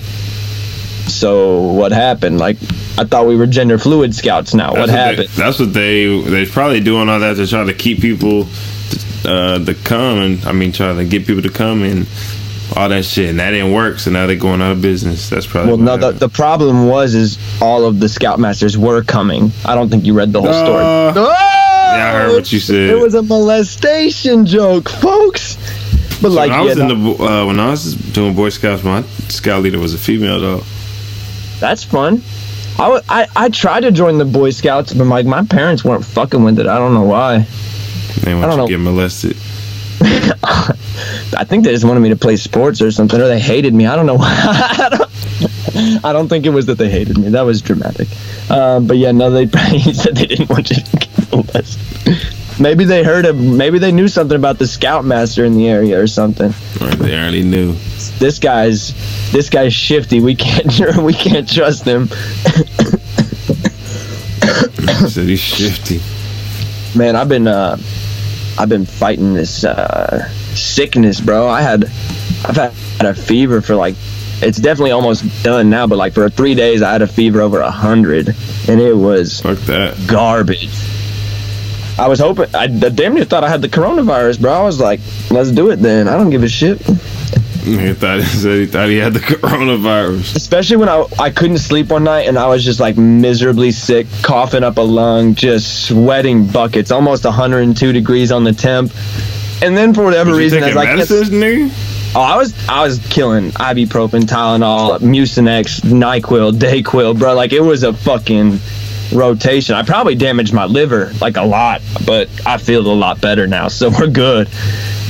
so what happened? Like I thought we were gender fluid scouts now. What That's happened? They, that's what they they're probably doing all that to try to keep people uh, to come and I mean try to get people to come and all that shit and that didn't work. So now they're going out of business. That's probably Well, no. The, the problem was is all of the scoutmasters were coming. I don't think you read the whole story. Uh, Oh! yeah, I heard what you said. It was a molestation joke, folks. But So like, when I was no, in the uh, when I was doing Boy Scouts, my scout leader was a female though. that's fun. I, I I tried to join the Boy Scouts, but like my parents weren't fucking with it. I don't know why. They want I don't you know. get molested. I think they just wanted me to play sports or something, or they hated me. I don't know why. I don't, I don't think it was that they hated me. That was dramatic. Um, but yeah, no, they he said they didn't want you to get molested. Maybe they heard of, maybe they knew something about the scoutmaster in the area or something. Or they already knew. This guy's, this guy's shifty. We can't, we can't trust him. Said he's shifty. Man, I've been, uh, I've been fighting this uh, sickness, bro. I had, I've had, had a fever for like, it's definitely almost done now, but like for three days, I had a fever over a hundred, and it was Fuck that. garbage. I was hoping, I damn near thought I had the coronavirus, bro. I was like, let's do it then. I don't give a shit. He thought he said he thought he had the coronavirus. Especially when I I couldn't sleep one night and I was just like miserably sick, coughing up a lung, just sweating buckets, almost 102 degrees on the temp. And then for whatever Was reason, I was like, nigga? Oh, I was I was killing ibuprofen, Tylenol, Mucinex, Nyquil, Dayquil, bro. Like it was a fucking rotation. I probably damaged my liver like a lot, but I feel a lot better now, so we're good.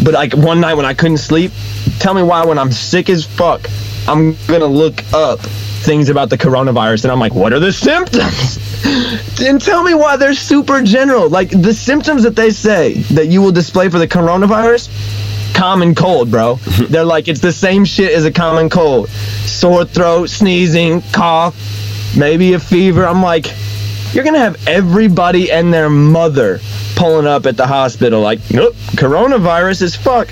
But like one night when I couldn't sleep, tell me why when I'm sick as fuck, I'm gonna look up things about the coronavirus and I'm like, what are the symptoms? and tell me why they're super general. Like the symptoms that they say that you will display for the coronavirus, common cold, bro. They're like it's the same shit as a common cold. Sore throat, sneezing, cough, maybe a fever. I'm like, you're gonna have everybody and their mother pulling up at the hospital like, nope, coronavirus is fuck.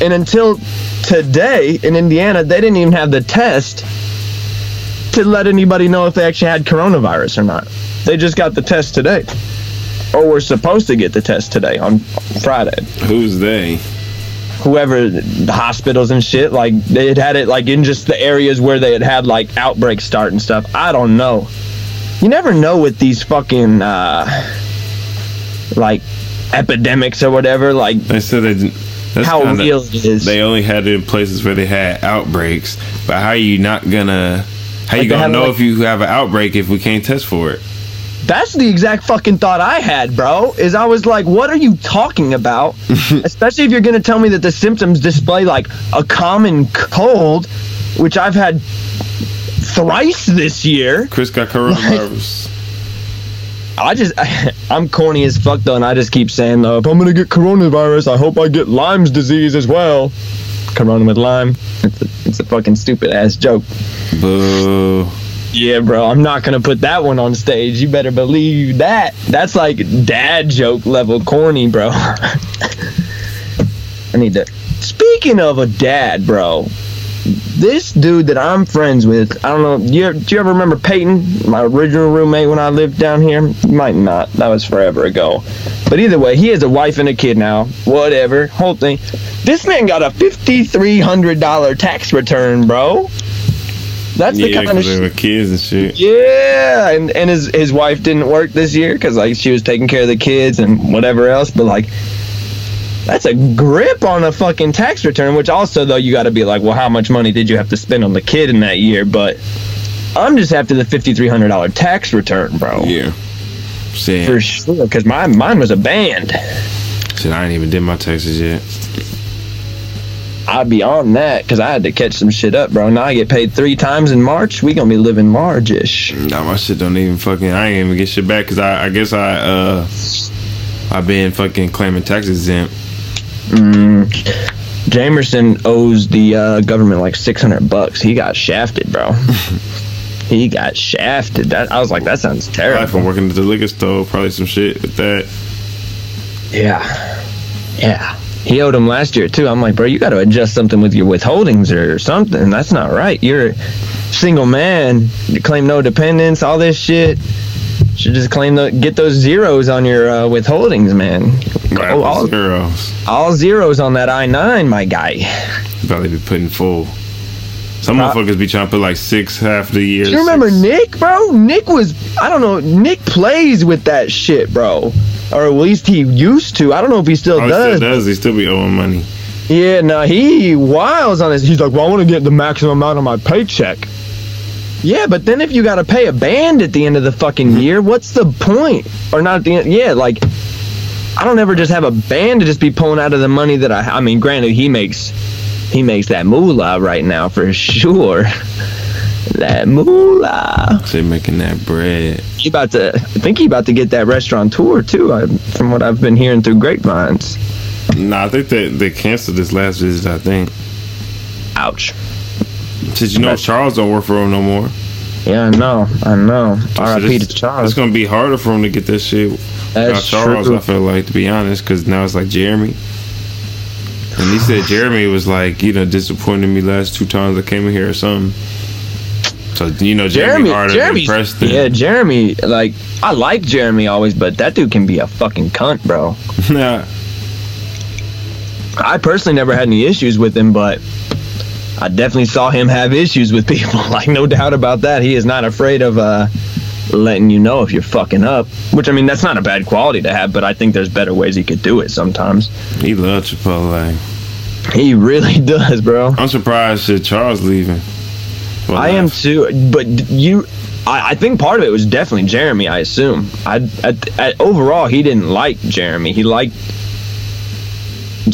And until today in Indiana, they didn't even have the test to let anybody know if they actually had coronavirus or not. They just got the test today. Or were supposed to get the test today on Friday Who's they? whoever the hospitals and shit like they had had it like in just the areas where they had had like outbreaks start and stuff i don't know you never know with these fucking uh like epidemics or whatever like They said they didn't. That's how kinda- real it is They only had it in places where they had outbreaks. But how are you not gonna? How Like you gonna know like- if you have an outbreak if we can't test for it? that's the exact fucking thought i had bro is i was like what are you talking about especially if you're gonna tell me that the symptoms display like a common cold which i've had thrice this year Chris got coronavirus. I just, I'm corny as fuck though, and I just keep saying though, if I'm gonna get coronavirus, I hope I get Lyme's disease as well. Corona with Lyme. It's a, it's a fucking stupid ass joke. Boo. Yeah, bro, I'm not gonna put that one on stage. You better believe that. That's like dad joke level corny, bro. I need to. Speaking of a dad, bro, this dude that I'm friends with, I don't know. Do you, do you ever remember Peyton, my original roommate when I lived down here? You might not. That was forever ago. But either way, he has a wife and a kid now. Whatever. Whole thing. This man got a $5,300 tax return, bro. That's the Yeah, kind of shit. kids and shit. Yeah, and and his his wife didn't work this year because like she was taking care of the kids and whatever else. But like, that's a grip on a fucking tax return. Which also though you got to be like, well, how much money did you have to spend on the kid in that year? But I'm just after the fifty three hundred dollar tax return, bro. Yeah. For sure, because my mine was a band. Shit, I ain't even did my taxes yet. I'd be on that because I had to catch some shit up, bro. Now I get paid three times in March. We gonna be living large-ish. Nah, my shit don't even fucking. I ain't even get shit back because I, I guess I uh I been fucking claiming tax exempt. Mm, Jamerson owes the uh, government like 600 bucks. He got shafted, bro. he got shafted. That I was like, that sounds terrible. Probably from working at the liquor store, probably some shit with that. Yeah, yeah. He owed him last year too. I'm like, bro, you got to adjust something with your withholdings or something. That's not right. You're a single man. You claim no dependents. All this shit. Should just claim the get those zeros on your uh, withholdings, man. Right, Oh, all, zeros. all zeros on that I nine, my guy. Probably be putting full. Some Uh, motherfuckers be trying to put like six half the year. Do you remember six- Nick, bro? Nick was, I don't know, Nick plays with that shit, bro. Or at least he used to. I don't know if he still Oh, he does. still does. He still be owing money. Yeah, no, he wiles on this. He's like, well, I want to get the maximum amount of my paycheck. Yeah, but then if you got to pay a band at the end of the fucking mm-hmm. year, what's the point? Or not at the end? Yeah, like, I don't ever just have a band to just be pulling out of the money that I. I mean, granted, he makes he makes that moolah right now for sure. that moolah. They making that bread. He about to. I think he about to get that restaurant tour too. I, from what I've been hearing through grapevines. Nah, I think they they canceled this last visit. I think. Ouch. Did you know. Charles don't work for him no more? Yeah, I know. I know. R.I.P. to Charles. It's gonna be harder for him to get this shit. That's Charles, true. I feel like to be honest, because now it's like Jeremy. And he said Jeremy was like, you know, disappointed me last two times I came in here or something. So you know, Jeremy, Jeremy, harder Jeremy's, yeah, Jeremy. Like I like Jeremy always, but that dude can be a fucking cunt, bro. Nah, I personally never had any issues with him, but I definitely saw him have issues with people. Like no doubt about that. He is not afraid of uh, letting you know if you're fucking up. Which I mean, that's not a bad quality to have, but I think there's better ways he could do it sometimes. he loved Chipotle. He really does, bro. I'm surprised that Charles leaving. Well, I am too, but you. I, I think part of it was definitely Jeremy. I assume. I, at, at, overall, he didn't like Jeremy. He liked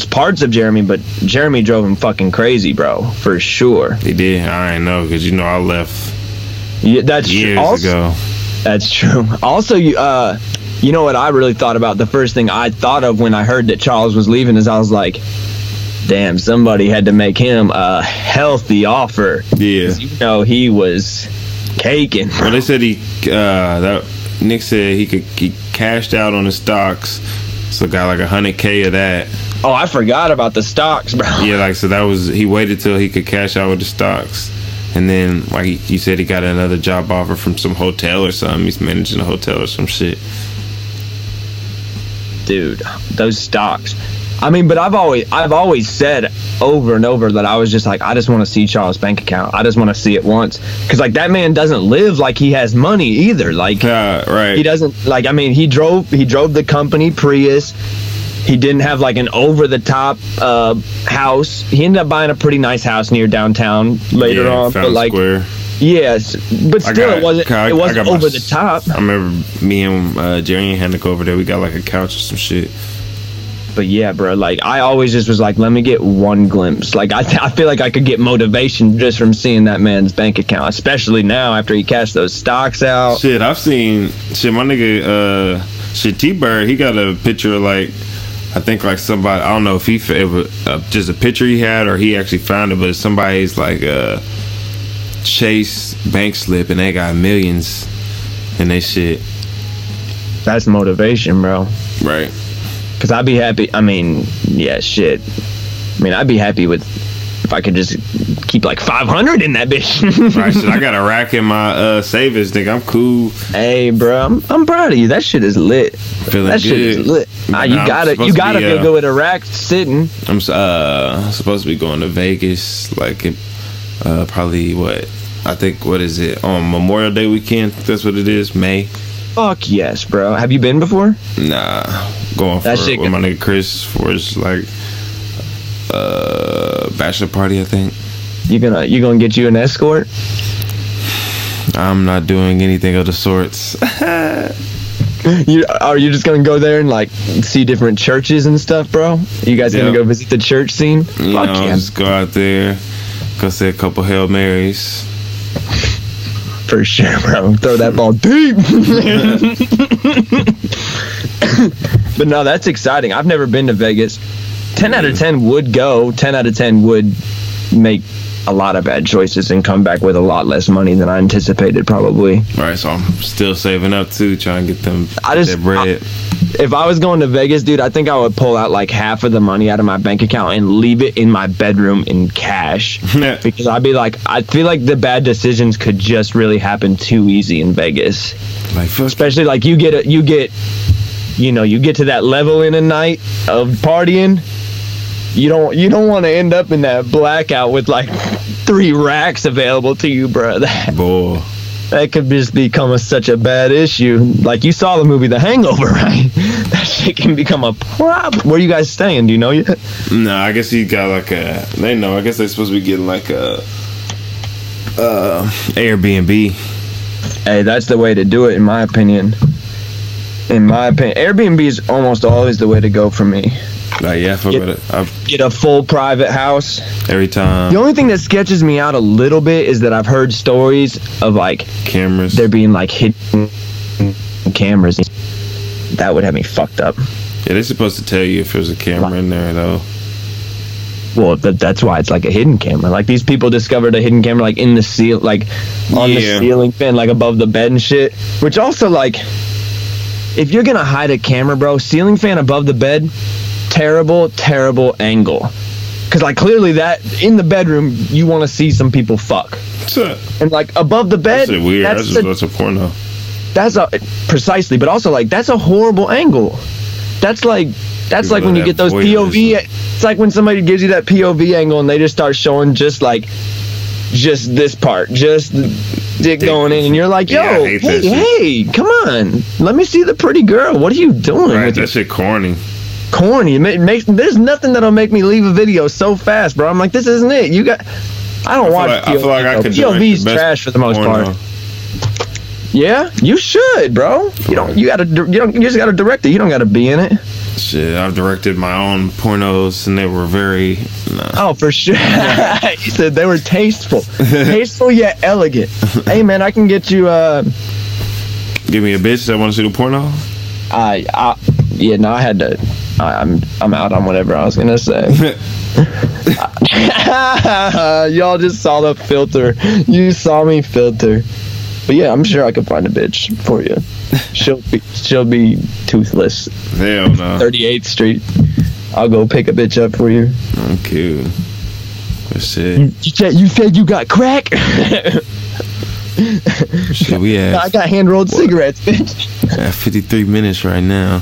parts of Jeremy, but Jeremy drove him fucking crazy, bro, for sure. He did. I ain't know because you know I left Yeah, that's true. years Also, ago. That's true. Also, you uh, you know what I really thought about? The first thing I thought of when I heard that Charles was leaving is I was like, damn, somebody had to make him a healthy offer. Yeah. You know, he was caking. Well, they said he uh, that Nick said he could he cashed out on the stocks, so got like a hundred k of that. Oh, I forgot about the stocks, bro. Yeah, like so that was he waited till he could cash out with the stocks, and then like he said he got another job offer from some hotel or something. He's managing a hotel or some shit. dude those stocks i mean but i've always i've always said over and over that i was just like i just want to see charles bank account i just want to see it once because like that man doesn't live like he has money either like Yeah, right. he doesn't like i mean he drove he drove the company prius he didn't have like an over the top uh house he ended up buying a pretty nice house near downtown later yeah, on but like Square. yes but still got- it wasn't I- it wasn't got my over the top I remember me and uh, Jerry had to go over there. We got like a couch or some shit. But yeah, bro, like I always just was like, let me get one glimpse. Like I, I feel like I could get motivation just from seeing that man's bank account, especially now after he cashed those stocks out. Shit, I've seen shit. My nigga, uh, shit, T Bird, he got a picture of like, I think like somebody. I don't know if he was uh, just a picture he had or he actually found it, but somebody's like uh, Chase bank slip and they got millions and they shit. That's motivation, bro. Right. Cause I'd be happy. I mean, yeah, shit. I mean, I'd be happy with if I could just keep like 500 in that bitch. Right, shit, I got a rack in my uh savings, nigga. I'm cool. hey, bro, I'm, I'm proud of you. That shit is lit. Feeling that shit is lit. Nah, you I'm gotta, you gotta be, feel uh, good with a rack sitting. I'm uh supposed to be going to Vegas, like uh probably what I think what is it on Memorial Day weekend? That's what it is, May. Fuck yes, bro. Have you been before? Nah, going for That shit with my nigga Chris for his like uh bachelor party. I think You gonna, you gonna get you an escort? I'm not doing anything of the sorts. You are you just gonna go there and like see different churches and stuff, bro? You guys gonna go visit the church scene? you Fuck know, yeah, just go out there, go say a couple hail marys. for sure, bro. Throw that ball deep. but no, that's exciting. I've never been to Vegas. Ten out of ten would go. Ten out of ten would make a lot of bad choices and come back with a lot less money than I anticipated. Probably. Right, so I'm still saving up too, trying to get them I just- that bread. If I was going to Vegas, dude, I think I would pull out like half of the money out of my bank account and leave it in my bedroom in cash. because I'd be like, I feel like the bad decisions could just really happen too easy in Vegas. like Especially like you get a, you get, you know, you get to that level in a night of partying. You don't you don't want to end up in that blackout with like three racks available to you, bro. That boy. that could just become a, such a bad issue. Like you saw the movie The Hangover, right? That shit can become a problem. Where you guys staying? Do you know yet? No, I guess he got like a. They know. I guess they're supposed to be getting like a uh Airbnb. Hey, that's the way to do it, in my opinion. In my opinion, Airbnb is almost always the way to go for me. Like yeah, I fuck Yeah. with it. Get a full private house. every time The only thing that sketches me out a little bit is that I've heard stories of like cameras. there being like hidden cameras. That would have me fucked up. yeah, they're supposed to tell you if there's a camera in there though. Well, that, that's why it's like a hidden camera. Like these people discovered a hidden camera like in the seal, like on the ceiling fan, like above the bed and shit. Which also like, if you're gonna hide a camera, bro, ceiling fan above the bed, terrible, terrible angle. Cause like clearly that in the bedroom you want to see some people fuck, and like above the bed, That's weird. That's, that's just a- that's a porno. that's a precisely, but also like that's a horrible angle. That's like that's People like when you get those POV. voyeurism. Uh, it's like when somebody gives you that POV angle and they just start showing just like just this part, just dick going in, and you're like, yo, Yeah, hey, hey, come on, let me see the pretty girl. What are you doing Right, that shit corny. Corny? It makes there's nothing that'll make me leave a video so fast, bro. I'm like, this isn't it. You got. I don't I watch like, I feel like I POV. could POV's trash for the most porno. part. Yeah, you should, bro. You don't. You gotta. You don't. You just gotta direct it. You don't gotta be in it. Shit, I've directed my own pornos and they were very. Nah. Oh, for sure. he said they were tasteful, tasteful yet elegant. hey, man, I can get you. Uh, Give me a bitch that want to see the porno. I, I, yeah, no, I had to. I, I'm, I'm out on whatever I was gonna say. Y'all just saw the filter. You saw me filter. But yeah, I'm sure I could find a bitch for you. She'll be, she'll be toothless. Hell no. 38th Street. I'll go pick a bitch up for you. I'm cute. But shit, You said you said you got crack. shit, we I got hand rolled cigarettes, bitch. at 53 minutes right now.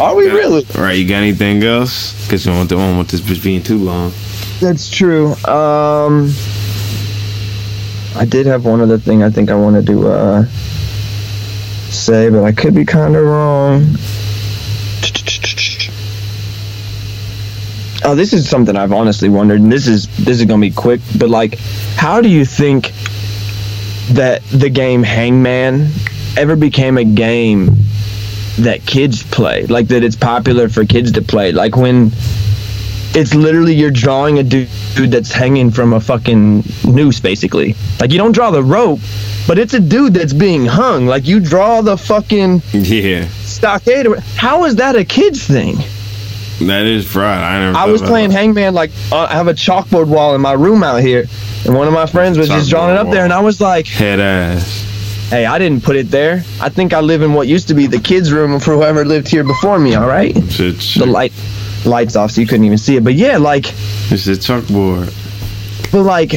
Are we really? All right, you got anything else? Cause you don't want, don't want this bitch being too long. That's true. Um, I did have one other thing I think I wanted to uh, say, but I could be kind of wrong. Oh, this is something I've honestly wondered, and this is this is gonna be quick. But like, how do you think that the game Hangman ever became a game that kids play? Like that it's popular for kids to play? Like when it's literally you're drawing a dude that's hanging from a fucking noose, basically. Like you don't draw the rope, but it's a dude that's being hung. Like you draw the fucking Yeah, stockade. How is that a kid's thing? That is fried. I never. I was playing that. hangman like uh, I have a chalkboard wall in my room out here, and one of my friends was just drawing it up there, and I was like, head ass. "Hey, I didn't put it there. I think I live in what used to be the kids' room for whoever lived here before me. All right, the light, lights off, so you couldn't even see it. But yeah, like." It's a chalkboard. but like,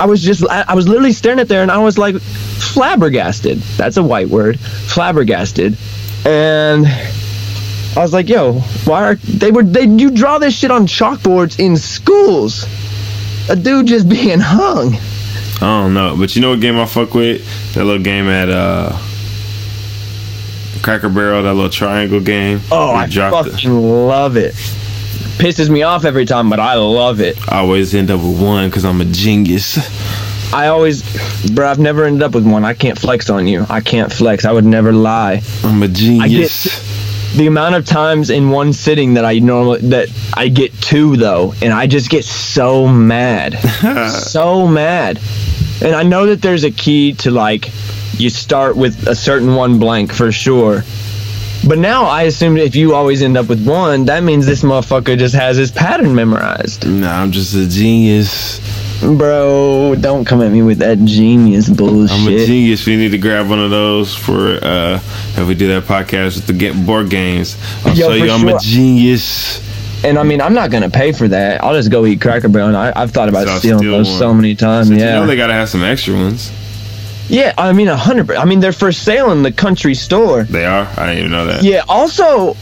I was just, I, I was literally staring at there, and I was like, flabbergasted. That's a white word, flabbergasted, and. I was like, "Yo, why are they were they? You draw this shit on chalkboards in schools? A dude just being hung." I don't know, but you know what game I fuck with? That little game at uh, Cracker Barrel, that little triangle game. Oh, I it. fucking love it. Pisses me off every time, but I love it. I always end up with one because I'm a genius. I always, bro, I've never ended up with one. I can't flex on you. I can't flex. I would never lie. I'm a genius. The amount of times in one sitting that I normally that I get two though, and I just get so mad, so mad. And I know that there's a key to like, you start with a certain one blank for sure. But now I assume if you always end up with one, that means this motherfucker just has his pattern memorized. Nah, I'm just a genius. Bro, don't come at me with that genius bullshit. I'm a genius. We need to grab one of those for uh if we do that podcast with the get board games. I'll Yo, show you I'm sure. a genius. And I mean, I'm not gonna pay for that. I'll just go eat Cracker Barrel. I, I've thought about So stealing steal those one. so many times. Since yeah, You know they gotta have some extra ones. yeah. I mean, a hundred. I mean, they're for sale in the country store. They are. I didn't even know that. Yeah. Also,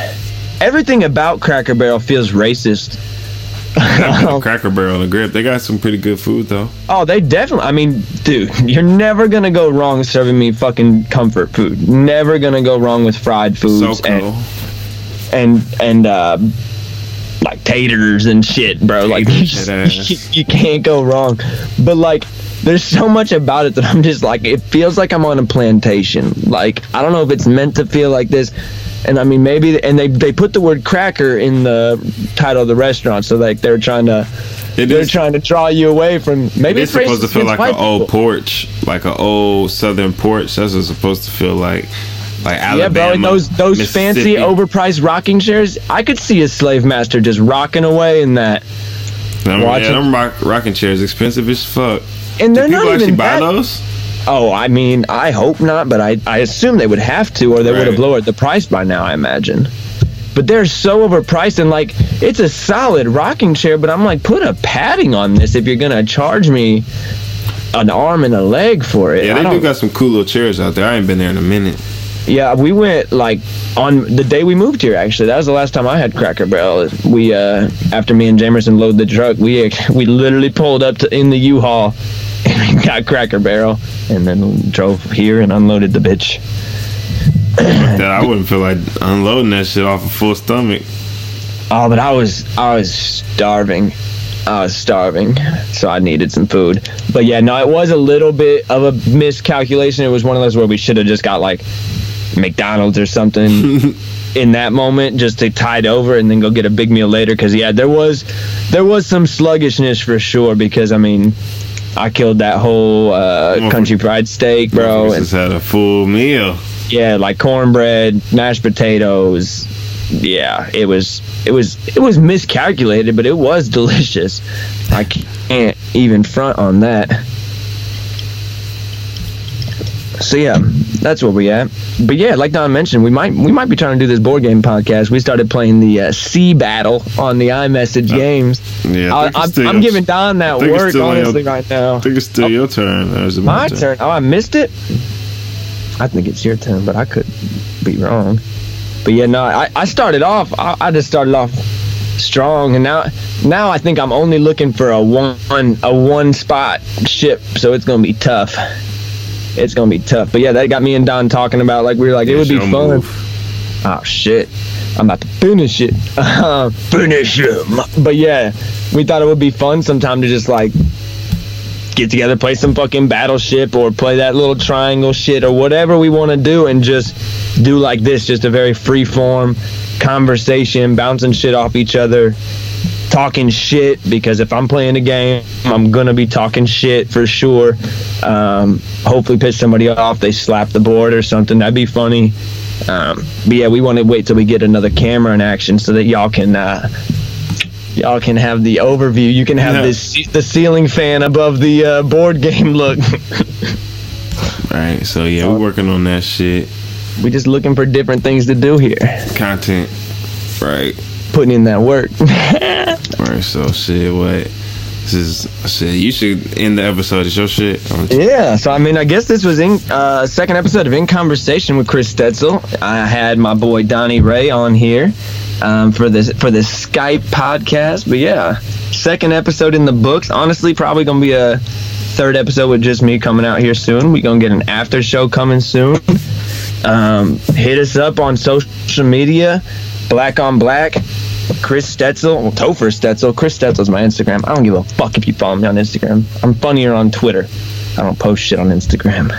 everything about Cracker Barrel feels racist. Cracker Barrel and the grip. They got some pretty good food though. Oh, they definitely. I mean, dude, you're never gonna go wrong serving me fucking comfort food. Never gonna go wrong with fried So foods cool. and and and uh, like taters and shit, bro. Like you, you can't go wrong. But like, there's so much about it that I'm just like, it feels like I'm on a plantation. Like I don't know if it's meant to feel like this. And I mean, maybe, and they they put the word cracker in the title of the restaurant, so like they're trying to It they're is- trying to draw you away from maybe It's supposed to feel like an old porch, like an old southern porch. That's what supposed to feel like. Like Alabama. Yeah, bro, and those those fancy overpriced rocking chairs, I could see a slave master just rocking away in that. Them, watching- yeah, them rock, rocking chairs expensive as fuck. And they're people not actually even buy that, those? Oh, I mean, I hope not, but I, I assume they would have to, or they would have lowered the price by now. I imagine. But they're so overpriced, and like it's a solid rocking chair. But I'm like, put a padding on this if you're gonna charge me an arm and a leg for it. Yeah, they do got some cool little chairs out there. I ain't been there in a minute. Yeah, we went like on the day we moved here. Actually, that was the last time I had Cracker Barrel. We uh after me and Jamerson loaded the truck, we we literally pulled up to in the U-Haul got Cracker Barrel, and then drove here and unloaded the bitch. that I wouldn't feel like unloading that shit off a full stomach. Oh, but I was I was starving. I was starving, so I needed some food. But yeah, no, it was a little bit of a miscalculation. It was one of those where we should have just got like McDonald's or something in that moment just to tide over and then go get a big meal later. Because yeah, there was there was some sluggishness for sure. Because I mean, I killed that whole uh, country fried steak, bro. And just had a full meal. yeah, like cornbread, mashed potatoes. Yeah, it was it was it was miscalculated, but it was delicious. I can't even front on that. So yeah, that's where we at. But yeah, like Don mentioned, we might we might be trying to do this board game podcast. We started playing the uh, Sea Battle on the iMessage games. Yeah, I I, think it's I'm, I'm giving Don that work on your- honestly right now. I think it's still your turn. It My turn. Oh, I missed it. I think it's your turn, but I could be wrong. But yeah, no, I, I started off. I, I just started off strong, and now now I think I'm only looking for a one a one spot ship, so it's gonna be tough. It's gonna be tough. But yeah, that got me and Don talking about like we were like it would be fun. move. Oh shit. I'm about to finish it. finish him. But yeah, we thought it would be fun sometime to just like get together, play some fucking battleship or play that little triangle shit or whatever we want to do and just do like this, just a very free form conversation, bouncing shit off each other, talking shit because if I'm playing a game, I'm gonna be talking shit for sure. Um, hopefully piss somebody off, they slap the board or something. That'd be funny. Um, but yeah, we want to wait till we get another camera in action so that y'all can uh, y'all can have the overview. You can have Yeah. this the ceiling fan above the uh, board game look. Right. So yeah, we're working on that shit. We're just looking for different things to do here, Content. Right. Putting in that work. Right. So shit. What? This is shit. You should end the episode. It's your shit. Yeah. So I mean, I guess this was in uh, second episode of In Conversation with Chris Stetzel. I had my boy Donnie Ray on here um, for this for the Skype podcast. But yeah, second episode in the books. Honestly, probably gonna be a third episode with just me coming out here soon. We gonna get an after show coming soon. Um, hit us up on social media, Black on Black. Chris Stetzel, well, Topher Stetzel. Chris Stetzel's my Instagram. I don't give a fuck if you follow me on Instagram. I'm funnier on Twitter. I don't post shit on Instagram.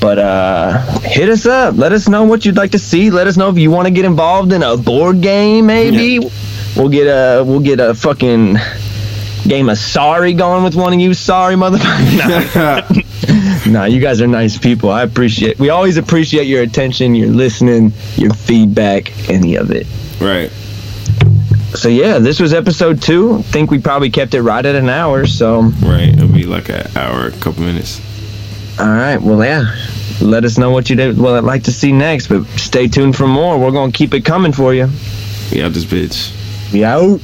But uh, hit us up. Let us know what you'd like to see. Let us know if you want to get involved in a board game. Maybe yeah. we'll get a we'll get a fucking game of sorry going with one of you. Sorry, motherfucker. nah, you guys are nice people. I appreciate. We always appreciate your attention, your listening, your feedback, any of it. Right so yeah, this was episode two. I think we probably kept it right at an hour. So right, it'll be like an hour, a couple minutes. All right. Well, yeah. Let us know what you did. Well, I'd like to see next, but stay tuned for more. We're gonna keep it coming for you. We out this bitch. We out.